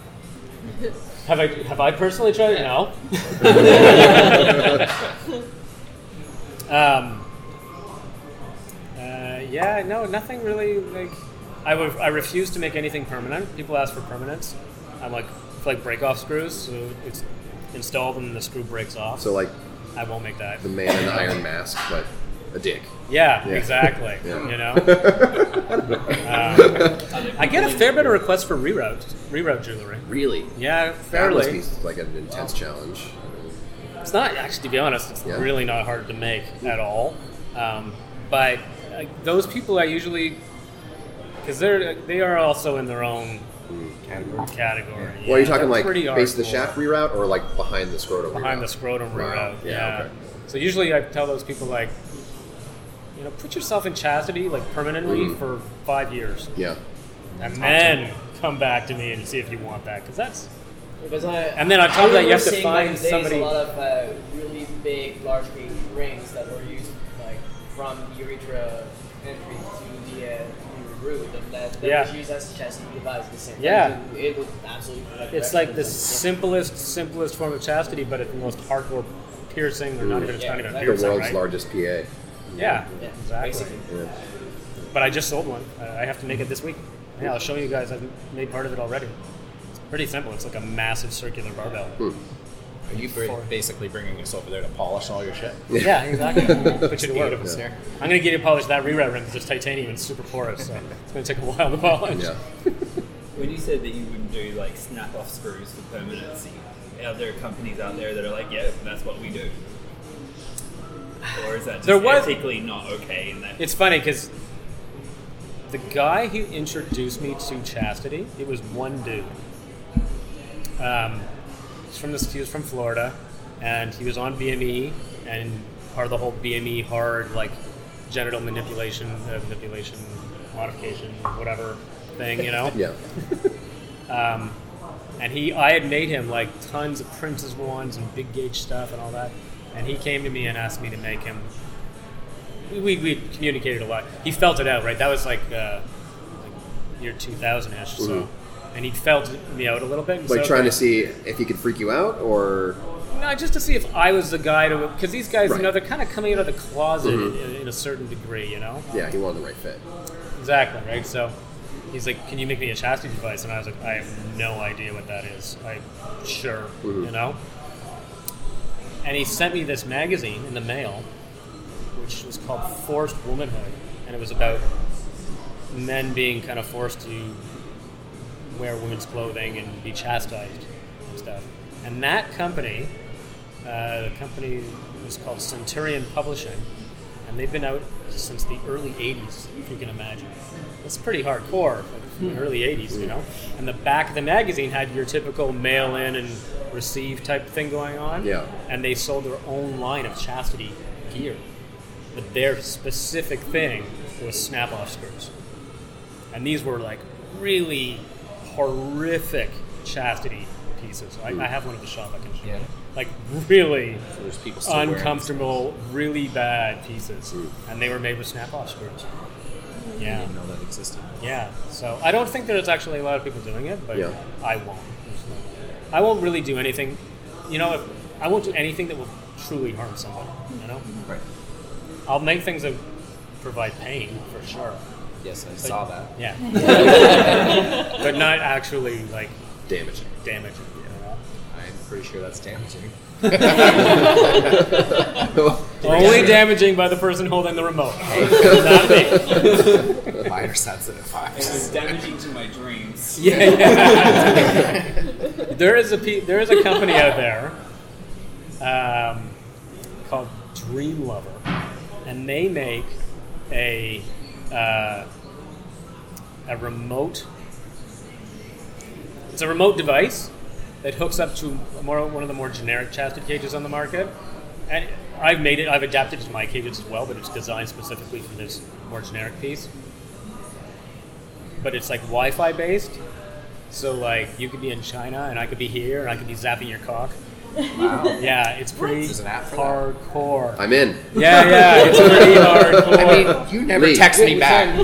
Have I have I personally tried it? No. um, uh, yeah, no, nothing really. Like, I would I refuse to make anything permanent. People ask for permanence. I'm like for like break off screws. So it's installed and the screw breaks off. So like I won't make that. the man in the iron mask, but a dick. Yeah, Yeah. exactly. Yeah. You know, Um, I get a fair bit of requests for reroute reroute jewelry. Really? Yeah, That must fairly. be like an intense challenge. It's not actually, to be honest, it's Yeah. really not hard to make at all. Um, but uh, those people I usually, because they're they are also in their own category. Category. Well, are you talking they're like pretty base of the shaft reroute or like behind the scrotum? behind reroute? the scrotum Wow. reroute? Yeah. Yeah. Okay. So usually I tell those people like, you know, put yourself in chastity like permanently Mhm. for five years, Yeah. and then come back to me and see if you want that because that's Because I, And then on top of that, you have to seeing find nowadays somebody- A lot of uh, really big, large gauge rings that were used like from the urethra entry to the, uh, the root, and that, that Yeah. was used as a chastity device. The same. Yeah. So It would absolutely. It's like the reference. simplest, simplest form of chastity, but it's the most hardcore piercing, or not even it's Yeah, not even a exactly. The world's right? largest PA. Yeah, Yeah, exactly. basically. But I just sold one. I I have to make it this week. Yeah, I'll show you guys. I've made part of it already. It's pretty simple. It's like a massive circular barbell. Hmm. Are you br- basically bringing us over there to polish all your shit? Yeah, exactly. Put you to work. Beautiful. Yeah. I'm gonna get you to polish that reroute rim because it's titanium and super porous, so it's gonna take a while to polish. Yeah. When you said that you wouldn't do like snap off screws for permanency, are there companies out there that are like, yeah, that's what we do? Or is that just There was- ethically not okay? And that It's funny because the guy who introduced me to chastity, it was one dude. Um, he's from this. He was from Florida, and he was on BME and part of the whole BME hard like genital manipulation, uh, manipulation, modification, whatever thing, you know. Yeah. Um, and he, I had made him like tons of Prince's wands and big gauge stuff and all that. And he came to me and asked me to make him. We, we, we communicated a lot. He felt it out, right? That was like, uh, like year 2000 ish. So, and he felt me out a little bit. Mm-hmm. Like so- trying to see if he could freak you out or. No, just to see if I was the guy to. Because these guys, Right. you know, they're kind of coming out of the closet Mhm. in, in a certain degree, you know? Yeah, he wanted the right fit. Exactly, right? So he's like, Can you make me a chastity device? And I was like, I have no idea what that is. I sure, Mhm. you know? And he sent me this magazine in the mail, which was called Forced Womanhood. And it was about men being kind of forced to wear women's clothing and be chastised and stuff. And that company, uh, the company was called Centurion Publishing, and they've been out since the early '80s, if you can imagine. It's pretty hardcore, like from the early '80s, you know. And the back of the magazine had your typical mail in and receive type thing going on. Yeah. And they sold their own line of chastity gear, but their specific thing was snap-off screws, and these were like really horrific chastity pieces. I, I have one at the shop. I can show you. Like really there's people still wearing uncomfortable, really bad pieces, hmm. and they were made with snap-off screws. I Yeah, didn't know that existed. yeah. So I don't think there's actually a lot of people doing it, but Yeah. I won't. I won't really do anything. You know, if, I won't do anything that will truly harm somebody. You know, Right. I'll make things that provide pain for sure. Yes, I But- saw that. Yeah, but not actually like Damaging. damaging. Know? I'm pretty sure that's damaging. Only damaging by the person holding the remote, not me. Minor sensitive It fibers. was damaging to my dreams. Yeah, yeah. there is a pe- there is a company out there um, called Dream Lover, and they make a uh, a remote. It's a remote device that hooks up to more one of the more generic chastity cages on the market, and I've made it. I've adapted it to my cages as well, but it's designed specifically for this more generic piece. But it's like Wi-Fi based, so like you could be in China and I could be here and I could be zapping your cock. Wow. Yeah, it's pretty There's an app for that? hardcore. I'm in. yeah, yeah, it's pretty hardcore. I mean, you never Lee. text me back.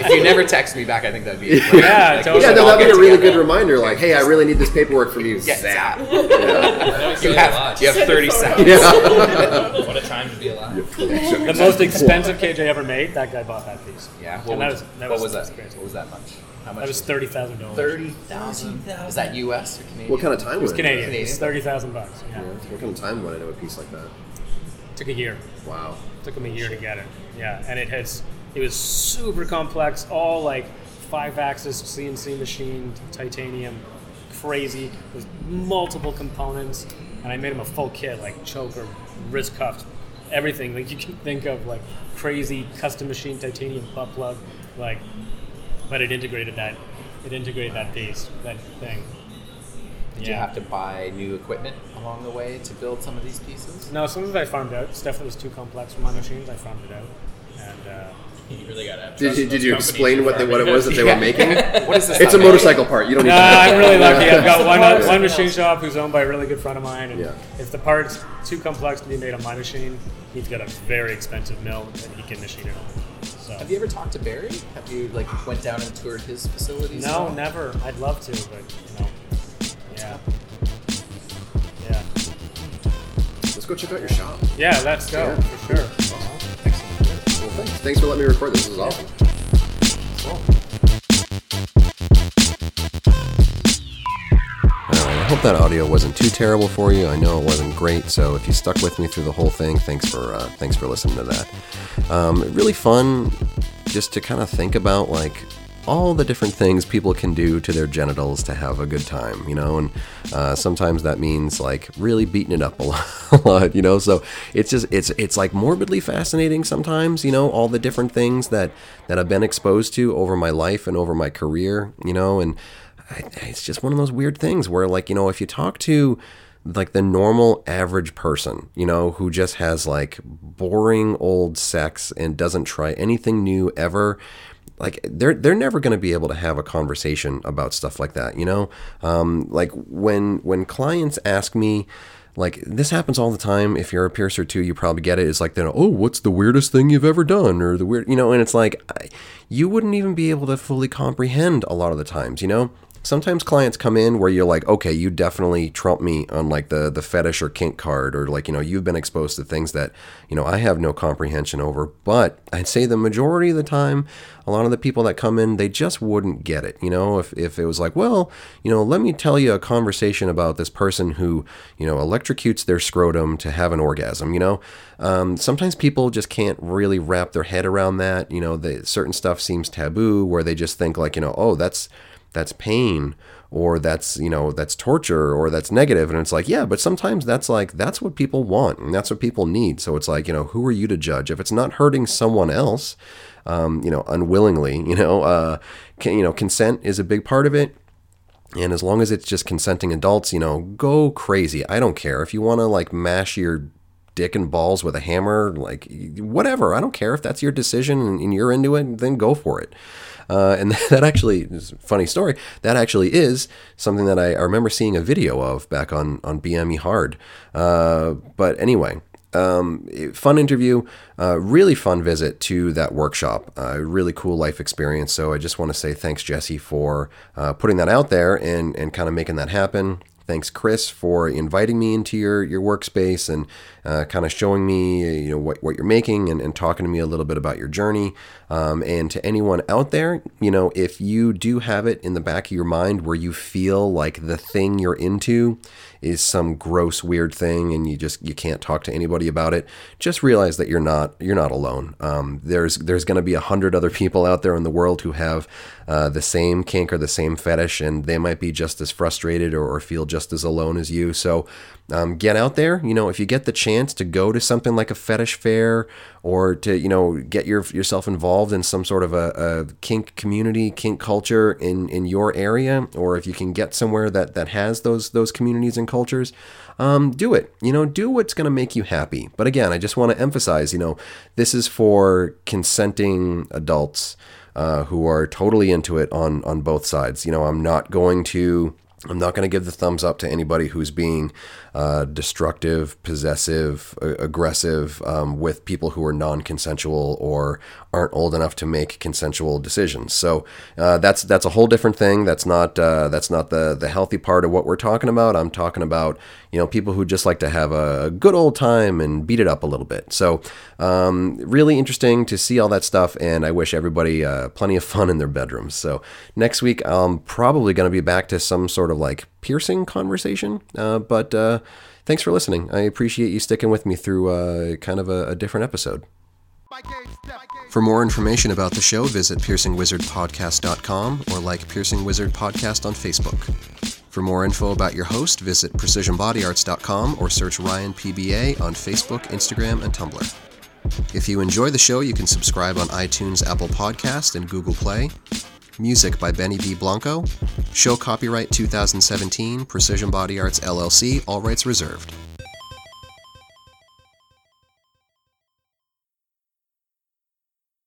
if you never text me back, I think that'd be great. Yeah, Like, totally. Yeah, no, that'd be a really together. good reminder. Like, hey, I really need this paperwork from you. Yeah, Zap. zap. Yeah. You have, you have 30 seconds. Yeah. What a time to be alive. the most expensive cage I ever made, that guy bought that piece. Yeah. What, And that was, was- that what was- was that? crazy. What was that much? How much? That was thirty thousand dollars. thirty thousand. Is that U.S. or Canadian? What kind of time It was went Canadian. Canadian. It was thirty thousand bucks. Yeah. What kind of time went into a piece like that? Took a year. Wow. took him a year to get it. Yeah, and it has it was super complex, all like five axis CNC machined titanium, crazy with multiple components, and I made him a full kit like choker, wrist cuffs, everything like you can think of like crazy custom machined titanium butt plug, like, but it integrated that it integrated that piece that thing. Did you have to buy new equipment along the way to build some of these pieces? No, some of it I farmed out. Stuff that was too complex for my machines, I farmed it out. And uh, You really gotta Did you, did you explain what they, what it was that they with. were making? What is this? It's a stuff motorcycle part. You don't need Nah, to I'm really lucky. I've got one, one machine shop who's owned by a really good friend of mine, and Yeah. if the part's too complex to be made on my machine, he's got a very expensive mill that he can machine it on. So. Have you ever talked to Barry? Have you like went down and toured his facilities? No, all? never. I'd love to, but you know, yeah, yeah, Let's go check out your shop. yeah. Let's go Yeah. for sure. Well, thanks. Thanks for letting me record this. This is awesome. Alright, I hope that audio wasn't too terrible for you. I know it wasn't great, so if you stuck with me through the whole thing, thanks for uh, thanks for listening to that. Um, really fun, just to kind of think about like all the different things people can do to their genitals to have a good time, you know, and uh, sometimes that means like really beating it up a lot, you know. So it's just it's it's like morbidly fascinating sometimes, you know, all the different things that that I've been exposed to over my life and over my career, you know, and I, it's just one of those weird things where like you know if you talk to like the normal average person you know who just has like boring old sex and doesn't try anything new ever like they're they're never going to be able to have a conversation about stuff like that you know? Um, like when when clients ask me like this happens all the time. If you're a piercer too you probably get it. It's like they're oh what's the weirdest thing you've ever done? Or the weird you know and it's like I, you wouldn't even be able to fully comprehend a lot of the times you know sometimes clients come in where you're like okay you definitely trump me on like the the fetish or kink card or like you know you've been exposed to things that you know i have no comprehension over. But i'd say the majority of the time a lot of the people that come in they just wouldn't get it you know? If, if it was like well you know let me tell you a conversation about this person who you know electrocutes their scrotum to have an orgasm you know? Um, sometimes people just can't really wrap their head around that you know? The certain stuff seems taboo where they just think like you know oh that's that's pain or that's you know that's torture or that's negative. And it's like yeah but sometimes that's like that's what people want and that's what people need. So it's like you know who are you to judge? If it's not hurting someone else um, you know unwillingly you know uh, can, you know consent is a big part of it. And as long as it's just consenting adults you know go crazy. I don't care. If you want to like mash your dick and balls with a hammer like whatever. I don't care if that's your decision and you're into it then go for it uh, and that actually is funny story. That actually is something that I, I remember seeing a video of back on, on BME Hard. Uh, but anyway, um, fun interview, uh, really fun visit to that workshop. Uh, really cool life experience. So I just want to say thanks, Jesse, for uh, putting that out there and, and kind of making that happen. Thanks, Chris, for inviting me into your, your workspace and uh, kind of showing me you know what, what you're making and, and talking to me a little bit about your journey. Um, and to anyone out there, you know, if you do have it in the back of your mind where you feel like the thing you're into is some gross weird thing and you just you can't talk to anybody about it just realize that you're not you're not alone. Um, there's there's going to be a hundred other people out there in the world who have uh, the same kink or the same fetish and they might be just as frustrated or, or feel just as alone as you. So um, get out there. You know, if you get the chance to go to something like a fetish fair or to, you know, get your, yourself involved in some sort of a, a, kink community, kink culture in, in your area, or if you can get somewhere that, that has those, those communities and cultures, um, do it. You know, do what's going to make you happy. But again, I just want to emphasize, you know, this is for consenting adults uh, who are totally into it on, on both sides. You know, I'm not going to I'm not going to give the thumbs up to anybody who's being uh, destructive, possessive, aggressive um, with people who are non consensual or aren't old enough to make consensual decisions. So uh, that's that's a whole different thing. That's not uh, that's not the the healthy part of what we're talking about. I'm talking about you know people who just like to have a good old time and beat it up a little bit. So um, really interesting to see all that stuff, and I wish everybody uh, plenty of fun in their bedrooms. So next week I'm probably going to be back to some sort of like piercing conversation, uh, but. Uh, thanks for listening. I appreciate you sticking with me through uh, kind of a, a different episode. For more information about the show, visit piercingwizardpodcast.com or like Piercing Wizard Podcast on Facebook. For more info about your host, visit precisionbodyarts.com or search Ryan PBA on Facebook, Instagram, and Tumblr. If you enjoy the show, you can subscribe on iTunes, Apple Podcast, and Google Play. Music by Benny B. Blanco. Show copyright 2017, Precision Body Arts LLC, all rights reserved.